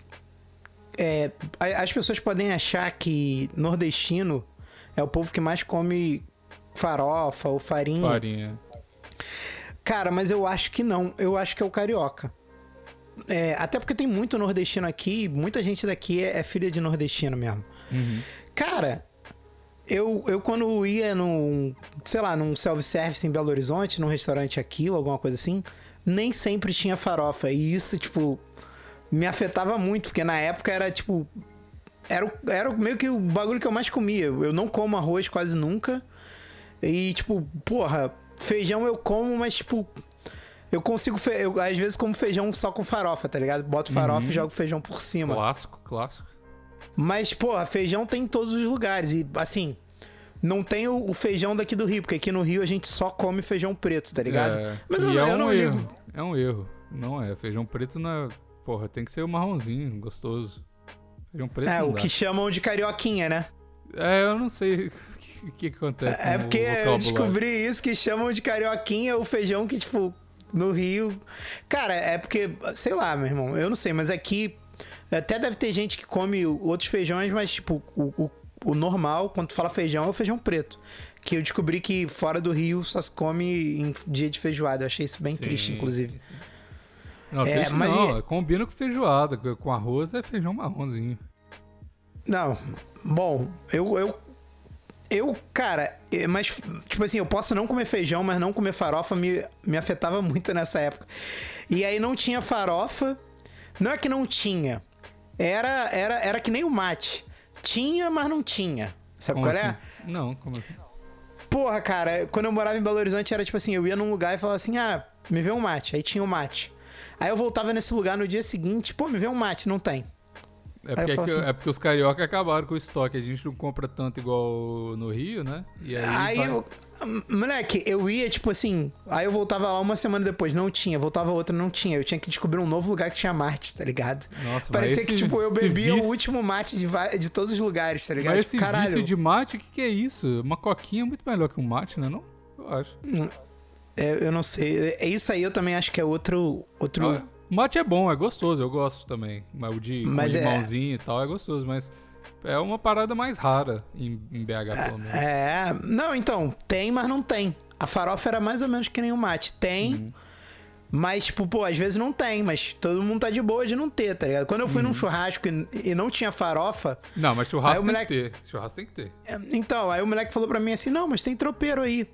B: é, as pessoas podem achar que nordestino é o povo que mais come farofa ou farinha.
A: Farinha.
B: Cara, mas eu acho que não. Eu acho que é o carioca. É, até porque tem muito nordestino aqui, muita gente daqui é, é filha de nordestino mesmo.
A: Uhum.
B: Cara, eu, eu quando ia num, sei lá, num self-service em Belo Horizonte, num restaurante aquilo, alguma coisa assim, nem sempre tinha farofa. E isso, tipo, me afetava muito, porque na época era, tipo, era, era meio que o bagulho que eu mais comia. Eu não como arroz quase nunca. E, tipo, porra, feijão eu como, mas, tipo, eu consigo. Fe... Eu, às vezes como feijão só com farofa, tá ligado? Boto farofa e jogo feijão por cima.
A: Clássico, clássico.
B: Mas, porra, feijão tem em todos os lugares. E, assim, não tem o, feijão daqui do Rio, porque aqui no Rio a gente só come feijão preto, tá ligado?
A: É,
B: Mas eu,
A: é
B: eu
A: um
B: não
A: erro.
B: ligo.
A: É um erro. Não é. Feijão preto não é. Porra, tem que ser o marronzinho, gostoso. Feijão preto
B: É, o
A: dá.
B: que chamam de carioquinha, né?
A: É, eu não sei o que, que acontece.
B: É porque eu descobri isso, que chamam de carioquinha o feijão que, tipo, no Rio. Cara, é porque, sei lá, meu irmão, eu não sei, mas aqui até deve ter gente que come outros feijões, mas, tipo, o, o, o normal, quando tu fala feijão, é o feijão preto. Que eu descobri que fora do Rio só se come em dia de feijoada. Eu achei isso bem
A: Sim,
B: triste, inclusive.
A: sim, sim. Não,
B: É, mas
A: não,
B: e-
A: combina com feijoada. Com arroz é feijão marronzinho.
B: Não, bom, eu, eu, eu, cara, é, mas, tipo assim, eu posso não comer feijão, mas não comer farofa me, me afetava muito nessa época. E aí não tinha farofa, não é que não tinha, era, era, era que nem o mate. Tinha, mas não tinha. Sabe
A: Como
B: qual é?
A: assim? Não, como assim?
B: Porra, cara, quando eu morava em Belo Horizonte era tipo assim, eu ia num lugar e falava assim, ah, me vê um mate. Aí tinha um mate. Aí eu voltava nesse lugar no dia seguinte, pô, me vê um mate, não tem.
A: É porque, aqui-
B: assim-
A: é porque os carioca acabaram com o estoque. A gente não compra tanto igual no Rio, né? E aí,
B: Aí,
A: vai-
B: eu, moleque, eu ia, tipo assim, aí eu voltava lá uma semana depois, não tinha, voltava outra, não tinha. Eu tinha que descobrir um novo lugar que tinha mate, tá ligado?
A: Nossa,
B: Parecia que, tipo, eu bebia
A: vício-
B: o último mate de, de todos os lugares, tá ligado?
A: Mas
B: Tipo,
A: esse
B: caralho.
A: vício de mate, o que, que é isso? Uma coquinha é muito melhor que um mate, né? Não? Eu acho.
B: É, eu não sei. É isso aí, eu também acho que é outro. outro...
A: Ah, Mate é bom, é gostoso, eu gosto também. Mas o de com
B: Mas é-
A: limãozinho e tal é gostoso, mas é uma parada mais rara em, em BH, pelo menos.
B: É, não, então, tem, mas não tem. A farofa era mais ou menos que nem o mate. Tem,
A: Uhum.
B: mas, tipo, pô, às vezes não tem, mas todo mundo tá de boa de não ter, tá ligado? Quando eu fui
A: Uhum.
B: num churrasco e, e não tinha farofa,
A: Não, mas churrasco tem
B: moleque-
A: que ter. Churrasco tem que ter.
B: Então, aí o moleque falou pra mim assim: não, mas tem tropeiro aí.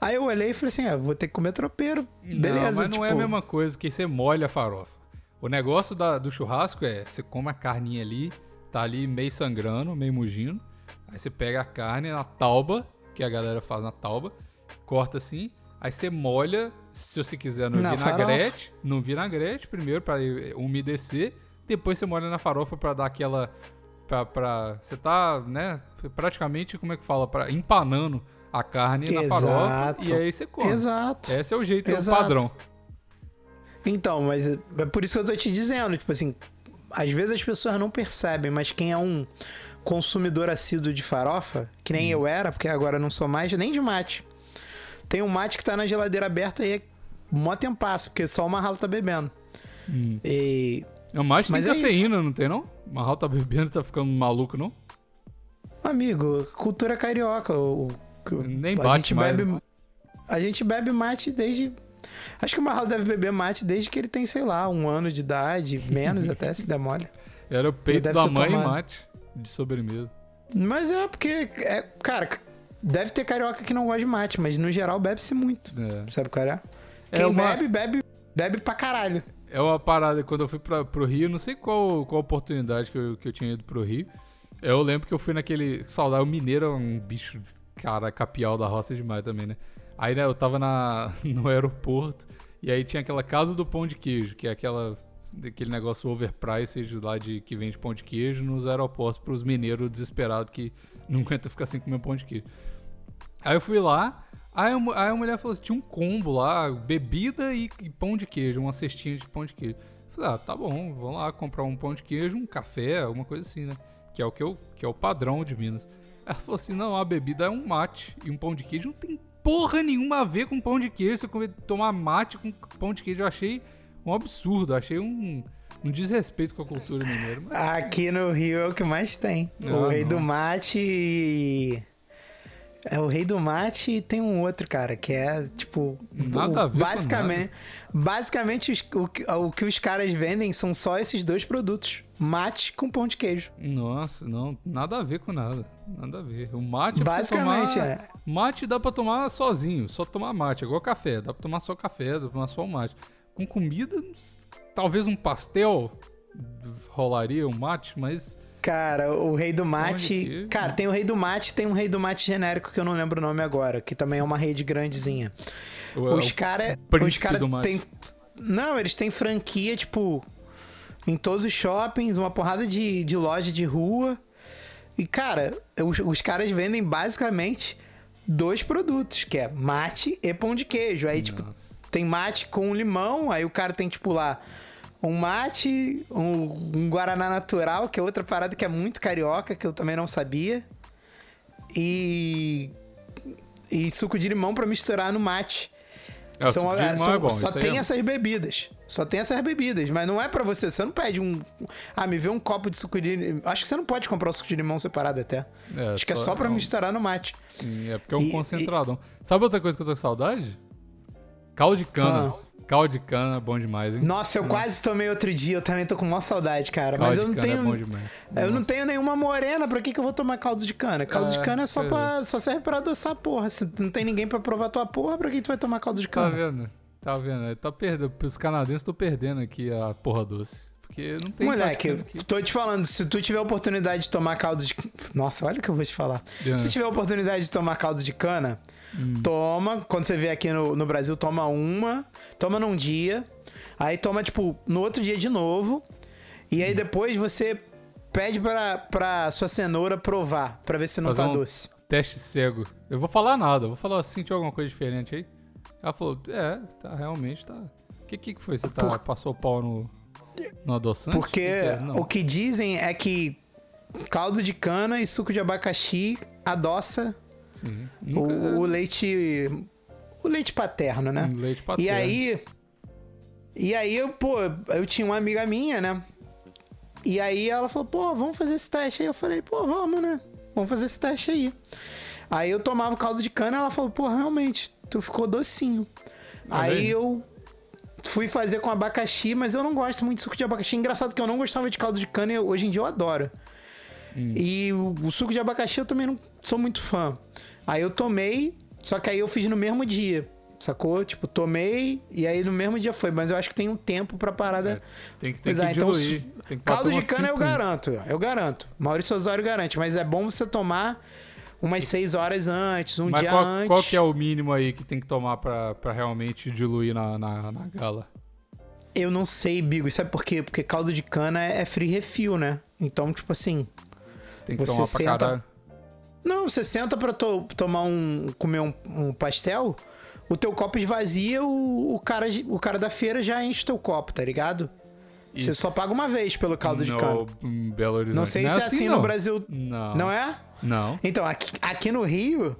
B: Aí eu olhei e falei assim: ah, vou ter que comer tropeiro. Beleza,
A: não, mas não
B: tipo,
A: é a mesma coisa que você molha a farofa. O negócio da- do churrasco é, você come a carninha ali, tá ali meio sangrando, meio mugindo. Aí você pega a carne na tauba, que a galera faz na tauba, corta assim, Aí você molha, se você quiser, no
B: Na
A: vinagrete. No vinagrete, primeiro, pra umedecer. Depois você molha na farofa pra dar aquela. Pra- você tá, né? Praticamente, como é que fala? Pra, empanando a carne na farofa.
B: Exato.
A: E aí você come.
B: Exato.
A: Esse é o jeito, é o
B: Exato.
A: padrão.
B: Então, mas é por isso que eu tô te dizendo, tipo assim, às vezes as pessoas não percebem, mas quem é um consumidor assíduo de farofa, que nem eu era, porque agora não sou mais, nem de mate. Tem um mate que tá na geladeira aberta e é mó tempasso, porque só o Marralo tá bebendo.
A: Hum.
B: E,
A: É mais tem
B: Mas é
A: cafeína, não tem não? O Marral tá bebendo, tá ficando maluco, não?
B: amigo, cultura carioca. O,
A: Nem
B: a
A: bate
B: gente
A: mais,
B: bebe? A gente bebe mate desde. Acho que o Marralo deve beber mate desde que ele tem, sei lá, um ano de idade, menos até, se der mole.
A: Era o peito da mãe
B: tomado.
A: mate de sobremesa.
B: Mas é porque, é, cara, deve ter carioca que não gosta de mate, mas no geral bebe-se muito.
A: É.
B: Sabe qual é?
A: É
B: Quem
A: uma-
B: bebe, bebe, bebe pra caralho.
A: É uma parada, quando eu fui pra, pro Rio, não sei qual, qual oportunidade que eu, que eu tinha ido pro Rio. Eu lembro que eu fui naquele. Saudade, o mineiro é um bicho, cara, capial da roça demais também, né? Aí né, eu tava na, no aeroporto e aí tinha aquela casa do pão de queijo, que é aquela. Aquele negócio overpriced lá de que vende pão de queijo nos aeroportos pros mineiros desesperados que não aguentam ficar sem comer pão de queijo. Aí eu fui lá, aí mu- aí a mulher falou assim, tinha um combo lá, bebida e, e pão de queijo, uma cestinha de pão de queijo. Eu falei, ah, tá bom, vamos lá comprar um pão de queijo, um café, alguma coisa assim, né? Que é o que, eu, que é o padrão de Minas. Ela falou assim, não, a bebida é um mate e um pão de queijo não tem porra nenhuma a ver com pão de queijo. Você comer, tomar mate com pão de queijo, eu achei um absurdo, eu achei um, um desrespeito com a cultura mineira. Mas,
B: Aqui no Rio é o que mais tem.
A: Ah,
B: o rei
A: não.
B: do mate e. É o rei do mate e tem um outro, cara, que é tipo.
A: Nada
B: o-
A: a ver com
B: basicamente, Basicamente, os- o, o que os caras vendem são só esses dois produtos: mate com pão de queijo.
A: Nossa, não, nada a ver com nada. Nada a ver. O mate é
B: Basicamente,
A: tomar...
B: é.
A: Mate dá pra tomar sozinho, só tomar mate, é igual café. Dá pra tomar só café, dá pra tomar só o mate. Com comida, talvez um pastel rolaria um mate, mas
B: Cara, o rei do mate.
A: queijo.
B: Cara, tem o rei do mate tem um rei do mate genérico que eu não lembro o nome agora, que também é uma rede grandezinha.
A: o-
B: Os caras.
A: príncipe
B: Os caras têm. Não, eles têm franquia, tipo. Em todos os shoppings, uma porrada de, de loja de rua. E, cara, os, os caras vendem basicamente dois produtos, que é mate e pão de queijo. Aí, tipo,
A: Nossa.
B: tem mate com limão, aí o cara tem, tipo, lá. Um mate, um, um Guaraná natural, que é outra parada que é muito carioca, que eu também não sabia. E. E suco de limão pra misturar no mate.
A: É,
B: São-
A: de
B: é, são-
A: é bom,
B: só tem
A: é-
B: essas bebidas. Só tem essas bebidas. Mas não é pra você. Você não pede um. Ah, me vê um copo de suco de limão. Acho que você não pode comprar o suco de limão separado até.
A: É,
B: Acho que é só pra
A: não.
B: misturar no mate.
A: Sim, é porque é um
B: E-
A: concentradão. Sabe outra coisa que eu tô com saudade? Caldo de cana.
B: Ah.
A: Caldo de cana é bom demais, hein?
B: Nossa, eu quase tomei outro dia. Eu também tô com maior saudade, cara.
A: Caldo
B: Mas eu
A: de
B: não
A: cana
B: tenho.
A: é bom demais.
B: Eu não tenho nenhuma morena, pra que, que eu vou tomar caldo de cana? Caldo de
A: É,
B: cana é só, pra, só serve pra adoçar a porra. Se não tem ninguém pra provar tua porra, pra que tu vai tomar caldo de
A: Tá
B: cana?
A: vendo? Tá vendo? Tá perdendo. Os canadenses estão perdendo aqui a porra doce. Porque não tem
B: Moleque,
A: cana
B: tô te falando, se tu tiver a oportunidade de tomar caldo de. Nossa, olha o que eu vou te falar.
A: É.
B: Se tiver a oportunidade de tomar caldo de cana, toma. Quando você vier aqui no, no Brasil, toma uma. Toma num dia. Aí toma, tipo, no outro dia de novo. E aí depois você pede pra, pra sua cenoura provar, pra ver se não
A: Fazer
B: tá
A: um-
B: doce.
A: Teste cego. Eu vou falar nada. Eu vou falar, sentiu alguma coisa diferente aí? Ela falou, é, tá, realmente tá. O que, que foi? Você tá,
B: Por-
A: passou pau no, no adoçante?
B: Porque o que dizem é que caldo de cana e suco de abacaxi adoça
A: Sim.
B: o,
A: Nunca,
B: o leite. O leite paterno, né?
A: um leite
B: E
A: paterno.
B: aí. E aí eu, pô, eu tinha uma amiga minha, né? E aí ela falou, pô, vamos fazer esse teste aí. Eu falei, pô, vamos, né? Vamos fazer esse teste aí. Aí eu tomava caldo de cana ela falou, pô, realmente, tu ficou docinho.
A: Olha
B: aí eu fui fazer com abacaxi, mas eu não gosto muito de suco de abacaxi. Engraçado que eu não gostava de caldo de cana e hoje em dia eu adoro.
A: Hum.
B: E o, o suco de abacaxi eu também não sou muito fã. Aí eu tomei, só que aí eu fiz no mesmo dia. Sacou? Tipo, tomei e aí no mesmo dia foi. Mas eu acho que tem um tempo pra parada.
A: É, tem que,
B: Pois
A: que
B: então,
A: diluir. tem que
B: Caldo de cana eu garanto, eu garanto. Maurício Osório garante, mas é bom você tomar umas seis horas antes, um
A: Mas
B: dia
A: qual,
B: antes.
A: qual que é o mínimo aí que tem que tomar pra, pra realmente diluir na, na, na gala?
B: Eu não sei, Bigo. Sabe por quê? Porque caldo de cana é é free refill, né? Então, tipo assim.
A: Você tem que
B: Você
A: tomar pra
B: senta-
A: caralho.
B: Não, você senta pra to- tomar um. comer um, um pastel, o teu copo esvazia, o, o, cara, o cara da feira já enche o teu copo, tá ligado? Você
A: Isso
B: só paga uma vez pelo caldo de
A: no
B: cana.
A: em Belo Horizonte.
B: Não sei
A: é
B: se é assim no
A: não.
B: Brasil.
A: Não.
B: Não é?
A: Não.
B: Então, aqui, aqui no Rio,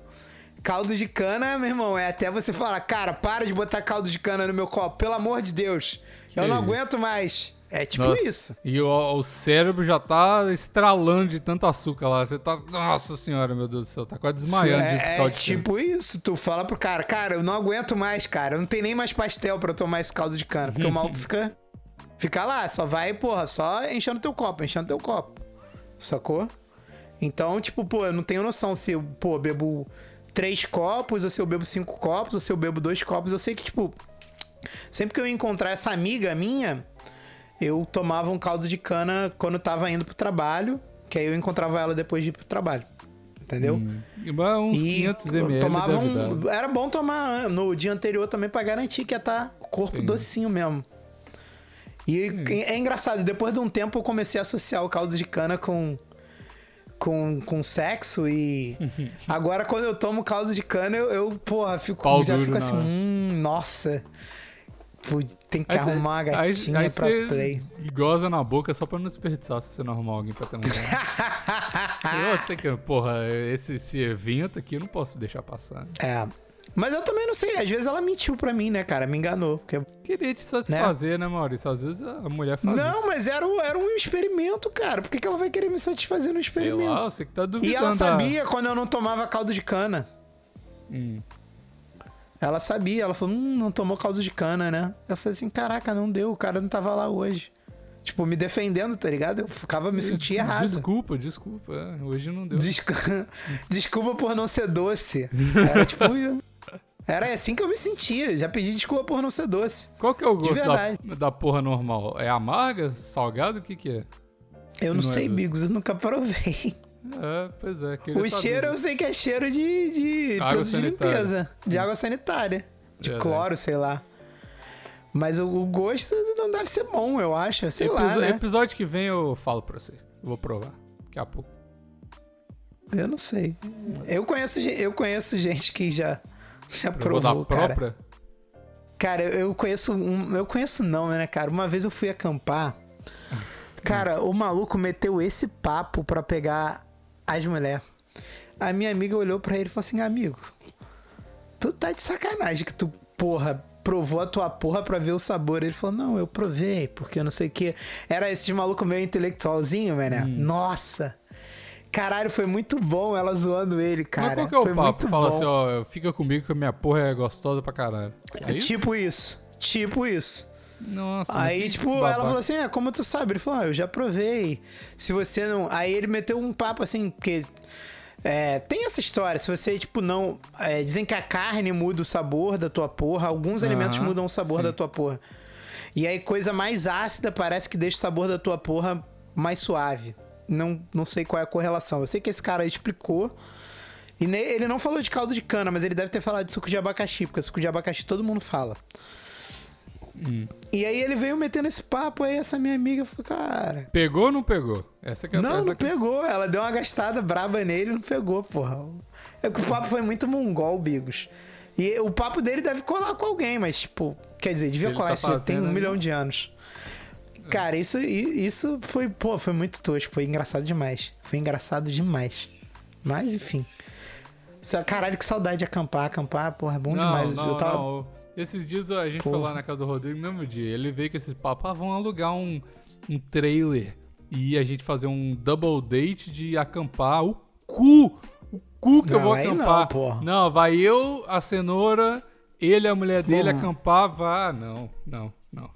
B: caldo de cana, meu irmão, é até você falar, cara, para de botar caldo de cana no meu copo, pelo amor de Deus. eu não
A: isso?
B: aguento mais. É tipo
A: Nossa.
B: isso.
A: E o, o cérebro já tá estralando de tanto açúcar lá. Você tá. Nossa senhora, meu Deus do céu, tá quase desmaiando de
B: é, é
A: caldo de cana.
B: tipo isso. Tu fala pro cara, cara, eu não aguento mais, cara. Eu não tem nem mais pastel pra eu tomar esse caldo de cana. Porque o maluco fica, fica lá, só vai, porra, só enchendo teu copo, enchendo teu copo. Sacou? Então, tipo, pô, eu não tenho noção se eu, pô, bebo três copos, ou se eu bebo cinco copos, ou se eu bebo dois copos. Eu sei que, tipo, sempre que eu ia encontrar essa amiga minha, eu tomava um caldo de cana quando eu tava indo pro trabalho, que aí eu encontrava ela depois de ir pro trabalho. Entendeu?
A: Hum, uns
B: E
A: 500 ml
B: tomava um-. Era bom tomar no dia anterior também pra garantir que ia estar corpo
A: Sim.
B: docinho mesmo. E é engraçado, depois de um tempo eu comecei a associar o caldo de cana com com, com sexo e agora quando eu tomo caldo de cana eu, eu porra, fico,
A: Pau
B: já fico assim, hum, nossa. Pô, Tem que
A: Aí cê-
B: arrumar uma
A: aí-
B: gatinha
A: aí
B: pra
A: cê
B: play.
A: goza na boca só pra não desperdiçar se você não arrumar alguém pra eu tenho que, porra, esse, esse evento aqui eu não posso deixar passar.
B: É. Mas eu também não sei, às vezes ela mentiu pra mim, né, cara? Me enganou. Porque
A: Queria te satisfazer, né, Maurício? Às vezes a mulher faz
B: Não,
A: isso.
B: mas era, um- era um experimento, cara. Por que, que ela vai querer me satisfazer no
A: Sei
B: experimento?
A: lá, você que tá duvidando.
B: e ela
A: da-
B: sabia quando eu não tomava caldo de cana.
A: Hum.
B: Ela sabia, ela falou, hum, não tomou caldo de cana, né? Eu falei assim, caraca, não deu, o cara não tava lá hoje. Tipo, me defendendo, tá ligado? Eu ficava, me sentia errado.
A: Desculpa, desculpa. é, hoje não deu.
B: Descu- Desculpa por não ser doce. Era tipo. Era assim que eu me sentia. Já pedi desculpa por não ser doce.
A: Qual que é o gosto da, da porra normal? É amarga? Salgado? O que que é?
B: Eu
A: Se
B: não
A: não é
B: sei,
A: doce.
B: Bigos, eu nunca provei.
A: É, pois é.
B: O
A: saber.
B: cheiro eu sei que é cheiro de, de
A: Água
B: produto de limpeza. De água sanitária. De
A: Verdade.
B: cloro, sei lá. Mas o, o gosto não deve ser bom, eu acho. Sei lá,
A: Episo-
B: né?
A: Episódio que vem eu falo pra você. Eu vou provar. Daqui a pouco.
B: Eu não sei. Eu conheço, eu conheço gente que já, já provou, cara.
A: própria?
B: Cara, eu conheço um. Eu conheço não, né, cara? Uma vez eu fui acampar. Cara, o maluco meteu esse papo pra pegar as mulheres. A minha amiga olhou pra ele e falou assim: Amigo, tu tá de sacanagem que tu, porra, provou a tua porra pra ver o sabor. Ele falou: Não, eu provei, porque eu não sei o que. Era esse de maluco meio intelectualzinho, né?
A: Hum.
B: Nossa! Caralho, foi muito bom ela zoando ele, cara.
A: Mas qual que é o
B: foi
A: papo? Fala
B: bom.
A: assim, ó, fica comigo que a minha porra é gostosa pra caralho. É isso?
B: Tipo isso. Tipo isso.
A: Nossa.
B: Aí, tipo,
A: babaca.
B: ela falou assim: é, como tu sabe? Ele falou: ah, eu já provei. Se você não. Aí ele meteu um papo assim, porque. é, tem essa história, se você, tipo, não. é, dizem que a carne muda o sabor da tua porra, alguns alimentos
A: Aham,
B: mudam o sabor
A: sim.
B: da tua porra. E aí, coisa mais ácida parece que deixa o sabor da tua porra mais suave. Não, não sei qual é a correlação. Eu sei que esse cara explicou. E ne- ele não falou de caldo de cana, mas ele deve ter falado de suco de abacaxi, porque suco de abacaxi todo mundo fala. E aí ele veio metendo esse papo, aí essa minha amiga falou, cara.
A: Pegou ou não pegou? Essa que é
B: Não,
A: essa
B: não
A: que...
B: pegou. Ela deu uma gastada braba nele e não pegou, porra. É que o papo foi muito mongol, Bigos. E o papo dele deve colar com alguém, mas, tipo, quer dizer, devia colar,
A: tá
B: isso já tem um milhão de anos. Cara, isso, isso foi, pô, foi muito tosco, foi engraçado demais. Foi engraçado demais. Mas, enfim. Caralho, que saudade de acampar. Acampar, porra, é bom
A: não,
B: demais.
A: Não,
B: Eu tava...
A: não. Esses dias a gente foi
B: Porra.
A: lá na casa do Rodrigo no mesmo dia. Ele veio com esse papo, ah, vamos alugar um, um trailer e a gente fazer um double date de acampar. O cu! O cu que eu
B: Não,
A: vou
B: aí não,
A: acampar.
B: porra.
A: Não, vai eu, a cenoura, ele a mulher dele
B: Porra.
A: acampar, vá. Não, não, não.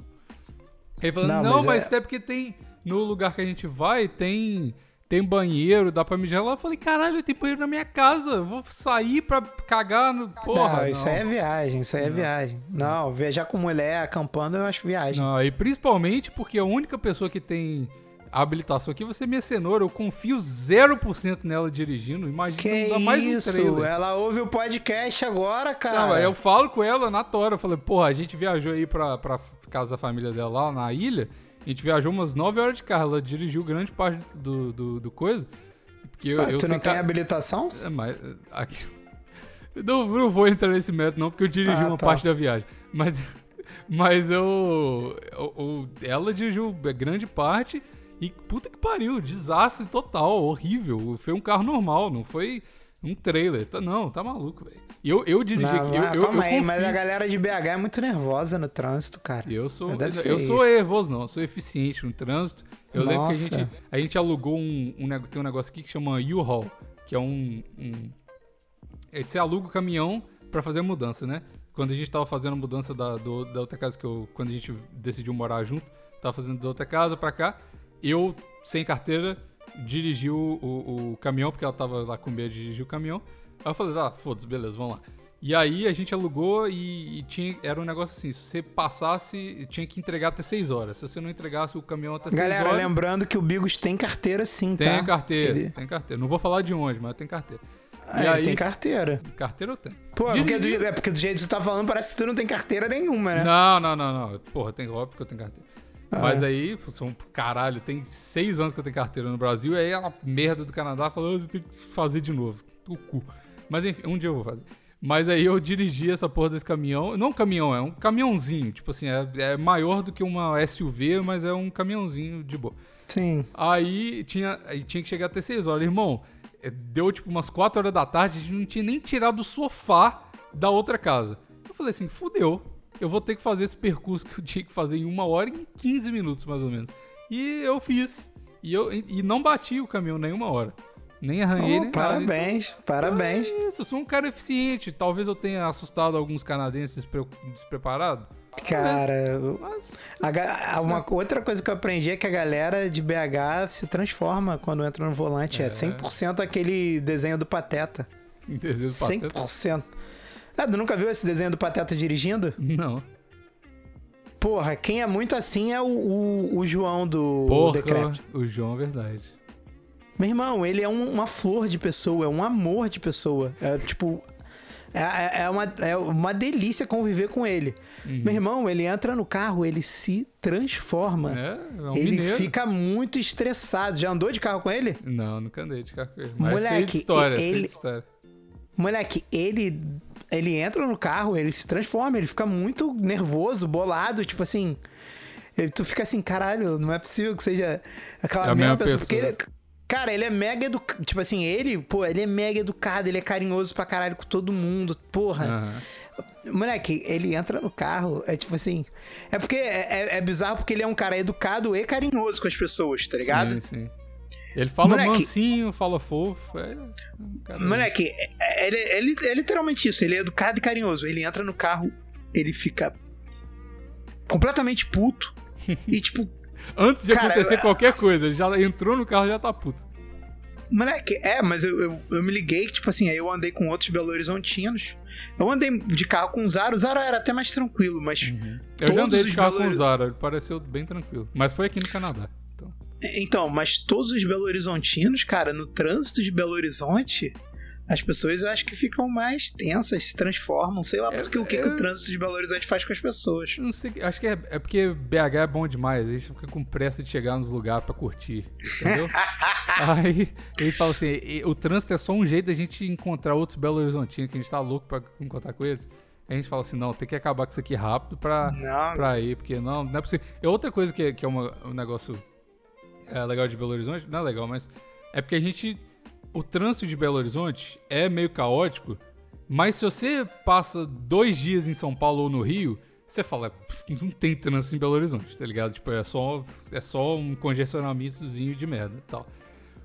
A: Ele falou,
B: Não,
A: não,
B: mas é-
A: até porque tem. No lugar que a gente vai, tem. Tem banheiro, dá pra mijar lá. Eu falei, caralho, tem banheiro na minha casa. eu Vou sair pra cagar no. Porra.
B: não, isso aí é viagem, isso aí é viagem. Não, viajar com mulher acampando eu acho viagem.
A: Não, e principalmente porque a única pessoa que tem a habilitação aqui, você é minha cenoura, eu confio 0% nela dirigindo. Imagina,
B: Que
A: dá mais um
B: isso?
A: trailer.
B: Ela ouve o podcast agora, cara.
A: Não, eu falo com ela na tora. Eu falei, porra, a gente viajou aí pra, pra casa da família dela lá na ilha. A gente viajou umas 9 horas de carro. Ela dirigiu grande parte do, do, do coisa. Porque eu,
B: Ah,
A: eu
B: tu não tem
A: ca-
B: habilitação?
A: É, mas. é, Aqui... Não, não vou entrar nesse método, não, porque eu dirigi
B: Ah,
A: uma
B: tá.
A: parte da viagem. Mas, mas eu, eu- eu- Ela dirigiu grande parte e puta que pariu, desastre total, horrível. Foi um carro normal, não foi um trailer. Tá- Não, tá maluco, velho. Eu, eu dirigi
B: Não,
A: aqui. Eu,
B: ah,
A: eu,
B: calma
A: eu
B: aí, mas a galera de BH é muito nervosa no trânsito, cara.
A: Eu sou, eu
B: isso.
A: sou nervoso, não. Eu sou eficiente no trânsito. Eu lembro que a
B: Nossa.
A: gente, a gente alugou um, um Tem um negócio aqui que chama U-Haul, que é um. um é, você aluga o caminhão pra fazer a mudança, né? Quando a gente tava fazendo a mudança da, do- da outra casa que eu. Quando a gente decidiu morar junto, tava fazendo da outra casa pra cá. Eu, sem carteira, dirigi o, o, caminhão, porque ela tava lá com medo de dirigir o caminhão. Aí eu falei, ah, foda-se, beleza, vamos lá. E aí a gente alugou e, e tinha, era um negócio assim, se você passasse, tinha que entregar até 6 horas. Se você não entregasse o caminhão até 6
B: Galera,
A: horas...
B: lembrando que o Bigos tem carteira sim,
A: Tem
B: tá?
A: carteira,
B: Ele,
A: tem carteira. Não vou falar de onde, mas tem carteira.
B: Ah,
A: e aí,
B: tem carteira.
A: carteira eu tenho.
B: Pô, porque do, é porque do jeito que tu tá falando, parece que tu não tem carteira nenhuma, né?
A: Não, não, não, não. Porra, tem óbvio que eu tenho carteira.
B: Ah,
A: Mas
B: é.
A: aí, são, caralho, tem seis anos que eu tenho carteira no Brasil, e aí a merda do Canadá falou, "Ah, você tem que fazer de novo. O cu. Mas enfim, um dia eu vou fazer. Mas aí eu dirigi essa porra desse caminhão. Não um caminhão, é um caminhãozinho. Tipo assim, é, é maior do que uma SUV, mas é um caminhãozinho de boa.
B: Sim.
A: Aí tinha, aí tinha que chegar até 6 horas. Irmão, eh, deu tipo umas 4 horas da tarde, a gente não tinha nem tirado o sofá da outra casa. Eu falei assim, fudeu. Eu vou ter que fazer esse percurso que eu tinha que fazer em uma hora em 15 minutos, mais ou menos. E eu fiz. E, eu, e e não bati o caminhão nenhuma hora. Nem arranhei,
B: Oh,
A: nem nada.
B: parabéns, parabéns.
A: Então, é isso, eu sou um cara eficiente. Talvez eu tenha assustado alguns canadenses despre- despreparados.
B: Cara,
A: Mas.
B: a a- uma outra coisa que eu aprendi é que a galera de BH se transforma quando entra no volante. É, 100% aquele desenho do Pateta.
A: Entendeu? Pateta?
B: 100%. Ah, tu nunca viu esse desenho do Pateta dirigindo?
A: Não.
B: Porra, quem é muito assim é o, o, o João do
A: Porra, o João é verdade.
B: Meu irmão, ele é um- uma flor de pessoa, é um amor de pessoa. É tipo. É, é- é uma, é uma delícia conviver com ele.
A: Uhum.
B: Meu irmão, ele entra no carro, ele se transforma.
A: É, é um
B: ele
A: mineiro.
B: fica muito estressado. Já andou de carro com ele?
A: Não, nunca andei de carro com ele. Mas sei de
B: Moleque,
A: história, sei
B: ele-
A: de história.
B: Moleque, ele. Ele entra no carro, ele se transforma, ele fica muito nervoso, bolado, tipo assim. ele- tu fica assim, caralho, não é possível que seja aquela
A: É
B: mesma
A: mesma
B: pessoa. Porque
A: pessoa.
B: ele- cara, ele é mega educado. Tipo assim, ele, pô, ele é mega educado, ele é carinhoso pra caralho com todo mundo. Porra.
A: Aham.
B: Moleque, ele entra no carro, é tipo assim. É porque é, é- é bizarro porque ele é um cara educado e carinhoso com as pessoas, tá ligado?
A: Sim, sim. Ele fala
B: Moleque-
A: mansinho, fala fofo. É,
B: Moleque, é- ele, ele é literalmente isso. Ele é educado e carinhoso. Ele entra no carro, ele fica completamente puto. e tipo,
A: Antes de
B: Cara,
A: acontecer
B: eu-
A: qualquer coisa, ele já entrou no carro e já tá puto.
B: moleque, é, mas eu, eu, eu me liguei que, tipo assim, aí eu andei com outros Belo Horizontinos. Eu andei de carro com o Zara. O Zara era até mais tranquilo, mas.
A: Eu já andei de carro
B: Belo
A: com o Zara, ele pareceu bem tranquilo. Mas foi aqui no Canadá. Então.
B: Então, mas todos os Belo Horizontinos, cara, no trânsito de Belo Horizonte. As pessoas eu acho que ficam mais tensas, se transformam, sei lá
A: É,
B: porque o que, que
A: é-
B: o trânsito de Belo Horizonte faz com as pessoas.
A: Não sei, acho que é, é porque BH é bom demais, aí você fica com pressa de chegar nos lugares pra curtir, entendeu? aí ele fala assim, "E- o trânsito é só um jeito da gente encontrar outros Belo Horizontinos, que a gente tá louco pra encontrar com eles. Aí a gente fala assim, não, tem que acabar com isso aqui rápido pra,
B: Não,
A: pra ir, porque não, não é possível. É outra coisa que, é- que é uma- um negócio é, legal de Belo Horizonte, não é legal, mas é porque a gente, o trânsito de Belo Horizonte é meio caótico, mas se você passa dois dias em São Paulo ou no Rio, você fala, "Pff, não tem trânsito em Belo Horizonte, tá ligado? Tipo, é só, é só um congestionamentozinho de merda e tal.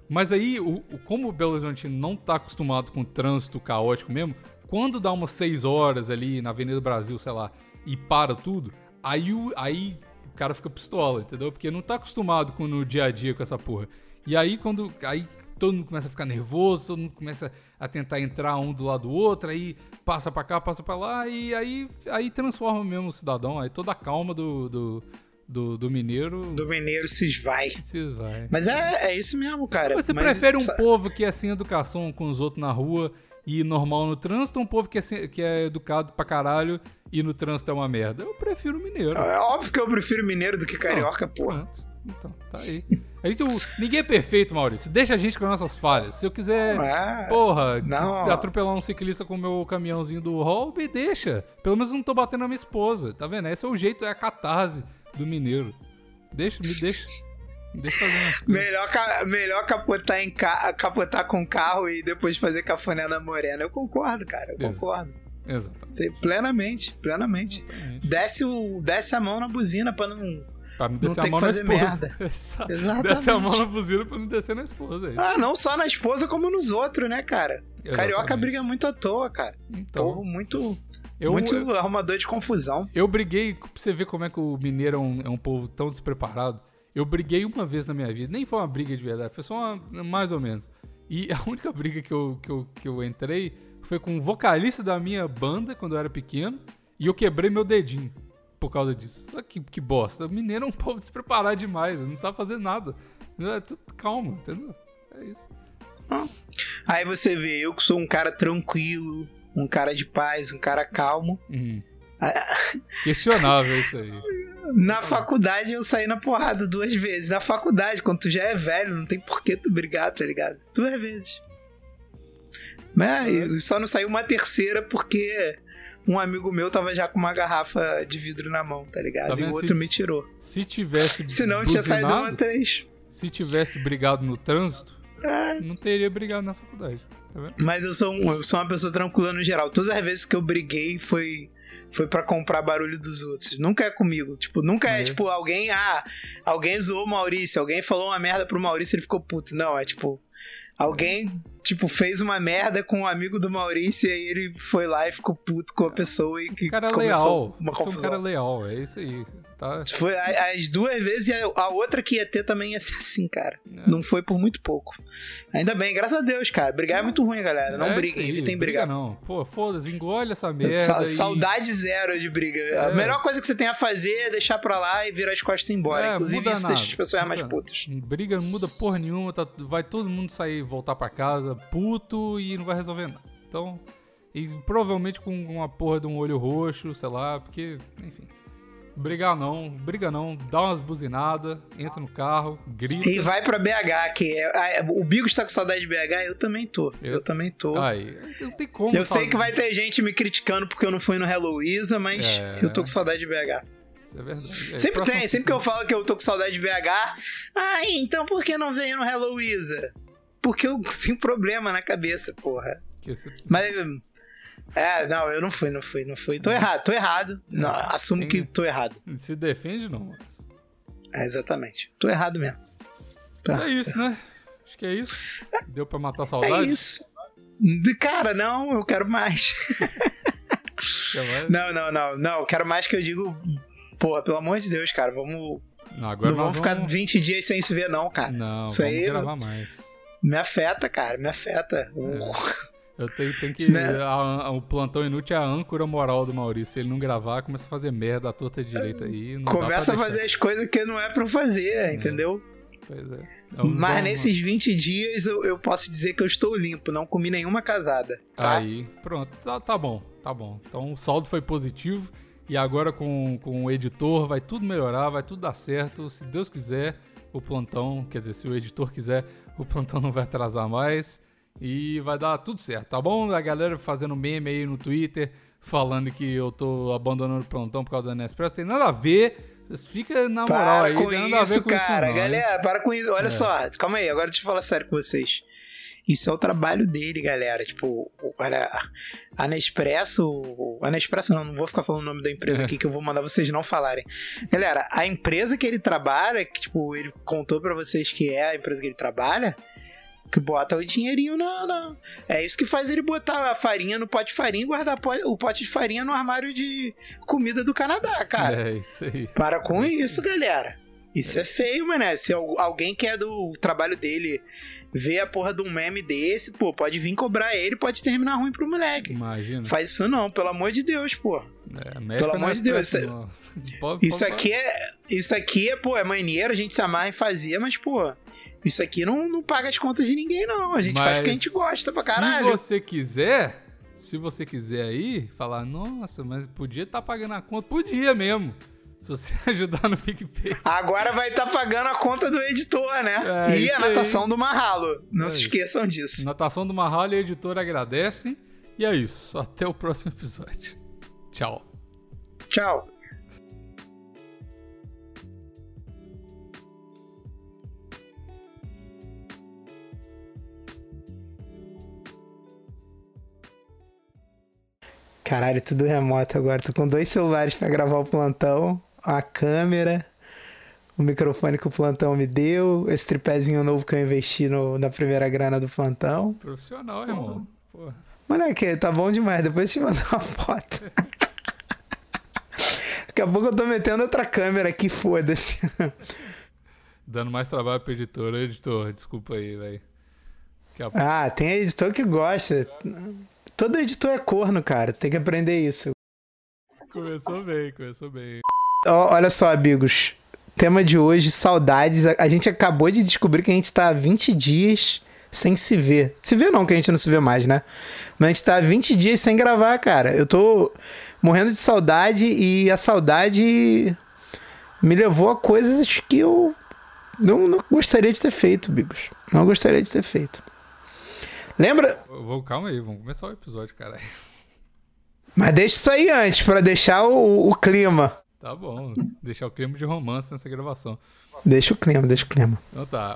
A: Mas aí, o, o- como o Belo Horizonte não tá acostumado com trânsito caótico mesmo, quando dá umas 6 horas ali na Avenida Brasil, sei lá, e para tudo, aí aí cara fica pistola, entendeu? Porque não tá acostumado com no dia a dia com essa porra. E aí quando aí todo mundo começa a ficar nervoso, todo mundo começa a tentar entrar um do lado do outro, aí passa pra cá, passa pra lá e aí aí transforma mesmo o cidadão, aí toda a calma do, do, do, do mineiro.
B: Do mineiro se esvai.
A: Se esvai.
B: Mas é, é isso mesmo, cara.
A: Você
B: Mas-
A: prefere um povo que é sem educação com os outros na rua e normal no trânsito ou um povo que é, que é educado pra caralho e no trânsito é uma merda? Eu prefiro mineiro.
B: É óbvio que eu prefiro mineiro do que carioca, porra.
A: Pronto. Então, tá aí. A gente, ninguém é perfeito, Maurício. Deixa a gente com as nossas falhas. Se eu quiser,
B: Ah,
A: porra,
B: não.
A: atropelar um ciclista com o meu caminhãozinho do hall, me deixa. Pelo menos eu não tô batendo na minha esposa. Tá vendo? Esse é o jeito, é a catarse do mineiro. Deixa, me deixa. Me deixa fazer coisas.
B: Melhor, ca- melhor capotar, em ca- capotar com carro e depois fazer cafuné na morena. Eu concordo, cara. Eu
A: Exato.
B: concordo.
A: Exatamente.
B: Sei, plenamente, plenamente.
A: exatamente.
B: Desce, o, desce a mão na buzina pra não.
A: Pra não
B: Não
A: descer a mão
B: que
A: na
B: fazer
A: esposa.
B: Exatamente.
A: Desce a mão na buzina pra não descer na esposa. É.
B: Ah, não só na esposa, como nos outros, né, cara? Carioca
A: Exatamente.
B: briga muito à toa, cara.
A: Então,
B: Povo muito,
A: eu,
B: muito
A: eu,
B: arrumador de confusão.
A: eu briguei, pra você ver como é que o mineiro é um, é um povo tão despreparado. Eu briguei uma vez na minha vida. Nem foi uma briga de verdade, foi só uma, mais ou menos. E a única briga que eu, que, eu, que eu entrei foi com o vocalista da minha banda quando eu era pequeno. E eu quebrei meu dedinho por causa disso. Olha que, que bosta. O mineiro é um povo despreparado demais. Não sabe fazer nada. É tudo calma, entendeu? É isso.
B: Aí você vê, eu que sou um cara tranquilo, um cara de paz, um cara calmo.
A: Uhum. Questionável isso aí.
B: Na faculdade eu saí na porrada duas vezes. Na faculdade, quando tu já é velho, não tem por que tu brigar, tá ligado? Duas vezes. Mas eu só não saiu uma terceira porque um amigo meu tava já com uma garrafa de vidro na mão, tá ligado?
A: Tá
B: e o outro
A: Se-
B: me tirou.
A: Se tivesse
B: Senão tinha saído uma três.
A: se tivesse brigado no trânsito,
B: É,
A: não teria brigado na faculdade. Tá?
B: Mas eu sou, um- eu sou uma pessoa tranquila no geral. Todas as vezes que eu briguei foi foi para comprar barulho dos outros. Nunca é comigo. Tipo, nunca é,
A: É.
B: tipo alguém, ah, alguém zoou o Maurício, alguém falou uma merda pro Maurício, ele ficou puto. Não, é tipo alguém tipo fez uma merda com um amigo do Maurício e aí ele foi lá e ficou puto com a pessoa e que
A: Um cara
B: começou
A: leal.
B: uma
A: é um
B: confusão.
A: cara leal, é isso aí. Tá?
B: Foi a- as duas vezes e a, a outra que ia ter também ia ser assim, cara.
A: É.
B: Não foi por muito pouco. Ainda bem, graças a Deus, cara. Brigar é muito ruim, galera. Não
A: É
B: briguem, evitem
A: briga
B: brigar.
A: não. Pô, foda-se, engole essa merda.
B: Sa-
A: e-
B: Saudade zero de briga. A
A: É.
B: melhor coisa que você tem a fazer é deixar pra lá e virar as costas e ir embora.
A: É,
B: Inclusive, isso
A: nada,
B: deixa as pessoas mais
A: muda
B: putas.
A: nada. Briga não muda porra nenhuma, tá- vai todo mundo sair, voltar pra casa puto e não vai resolver nada. Então, e provavelmente com uma porra de um olho roxo, sei lá, porque, enfim. Brigar não, briga não, dá umas buzinadas, entra no carro, grita.
B: E vai pra BH, que é, o Bigo está com saudade de BH, eu também tô. Eu,
A: Eu-
B: também tô.
A: Aí, não tem como.
B: eu sei que vai ter gente me criticando porque eu não fui no Heloísa, mas
A: É.
B: eu tô com saudade de BH.
A: Isso é verdade. É,
B: Sempre tem, sempre que eu falo que eu tô com saudade de BH. Ah, então por que não veio no Heloísa? Porque eu tenho problema na cabeça, porra. Mas. É, não, eu não fui, não fui, não fui. Tô errado, tô errado. Não, assumo
A: Tem-
B: que tô errado.
A: Se defende, não. Marcos.
B: É, exatamente. Tô errado mesmo.
A: É isso, né? Acho que é isso. Deu pra matar a
B: É
A: saudade?
B: isso. De cara, não, eu quero mais. Não, não, não, não. Eu quero mais que eu digo. Porra, pelo amor de Deus, cara. Vamos.
A: Não, agora
B: não
A: nós
B: vamos ficar
A: vamos...
B: 20 dias sem se ver, não, cara.
A: Não,
B: Isso
A: vamos
B: aí-
A: gravar mais.
B: Me afeta, cara. Me afeta.
A: Eu tenho, tenho que. A- a- o plantão inútil é a âncora moral do Maurício. Se ele não gravar, começa a fazer merda à torta direita aí.
B: Começa a fazer as coisas que não é pra eu fazer, entendeu?
A: Pois é. Então,
B: Mas
A: vamos-
B: nesses 20 dias eu, eu posso dizer que eu estou limpo, não comi nenhuma casada. Tá?
A: Aí, pronto. Tá, tá bom, tá bom. Então o saldo foi positivo. E agora com, com o editor vai tudo melhorar, vai tudo dar certo. Se Deus quiser, o plantão, quer dizer, se o editor quiser, o plantão não vai atrasar mais. E vai dar tudo certo, tá bom? A galera fazendo meme aí no Twitter, falando que eu tô abandonando o plantão por causa da Nespresso. Tem nada a ver. Fica na moral
B: Para
A: aí,
B: com
A: tem nada a ver
B: isso,
A: com
B: cara.
A: isso não, hein?
B: galera, para com isso. Olha
A: É.
B: só, calma aí, agora deixa eu falar sério com vocês. Isso é o trabalho dele, galera. Tipo, olha, a Nespresso. A Nespresso não, não vou ficar falando o nome da empresa
A: É.
B: aqui que eu vou mandar vocês não falarem. Galera, a empresa que ele trabalha, que tipo, ele contou pra vocês que é a empresa que ele trabalha, que bota o dinheirinho na, na- É isso que faz ele botar a farinha no pote de farinha e guardar o pote de farinha no armário de comida do Canadá, cara.
A: É isso aí.
B: Para com isso, galera. Isso é, feio, mané. Se al- alguém que é do trabalho dele vê a porra de um meme desse, pô, pode vir cobrar ele, pode terminar ruim pro moleque.
A: Imagina.
B: Faz isso não, pelo amor de Deus, pô.
A: É,
B: Pelo amor de Deus, isso-
A: não. Pode-
B: Isso aqui é. Isso aqui é, pô, é maneiro, a gente se amarra em fazer, mas, pô, isso aqui não, não paga as contas de ninguém, não. A gente faz
A: Mas
B: porque a gente gosta pra caralho.
A: Se você quiser, se você quiser aí, falar, nossa, mas podia estar pagando a conta. Podia mesmo. Se você ajudar no PicPay.
B: Agora vai estar pagando a conta do editor, né?
A: É,
B: e a
A: aí.
B: natação do Marralo. Não
A: É
B: se
A: isso.
B: esqueçam disso.
A: Natação do Marralo e a editora agradecem. E é isso. Até o próximo episódio. Tchau.
B: Tchau. Caralho, tudo remoto agora. Tô com dois celulares pra gravar o plantão, a câmera, o microfone que o plantão me deu, esse tripézinho novo que eu investi no- na primeira grana do plantão.
A: Profissional, irmão. Porra.
B: Moleque, tá bom demais. Depois eu te mandar uma foto. Daqui a pouco eu tô metendo outra câmera aqui, foda-se.
A: Dando mais trabalho pro editor. Ô, Editor, desculpa aí, velho. Pouco.
B: Ah, tem editor que gosta. Todo editor é corno, cara. Tu tem que aprender isso.
A: Começou bem, começou bem.
B: Olha só, amigos. Tema de hoje, saudades. A, gente acabou de descobrir que a gente tá há 20 dias sem se ver. Se ver não, que a gente não se vê mais, né? Mas a gente tá há 20 dias sem gravar, cara. Eu tô morrendo de saudade e a saudade me levou a coisas que eu não, não gostaria de ter feito, Bigos. Não gostaria de ter feito. Lembra?
A: Vou, calma aí, vamos começar o episódio, caralho.
B: Mas deixa isso aí antes, pra deixar o, o clima.
A: Tá bom. Deixar o clima de romance nessa gravação.
B: Deixa o clima, deixa o clima.
A: Então tá.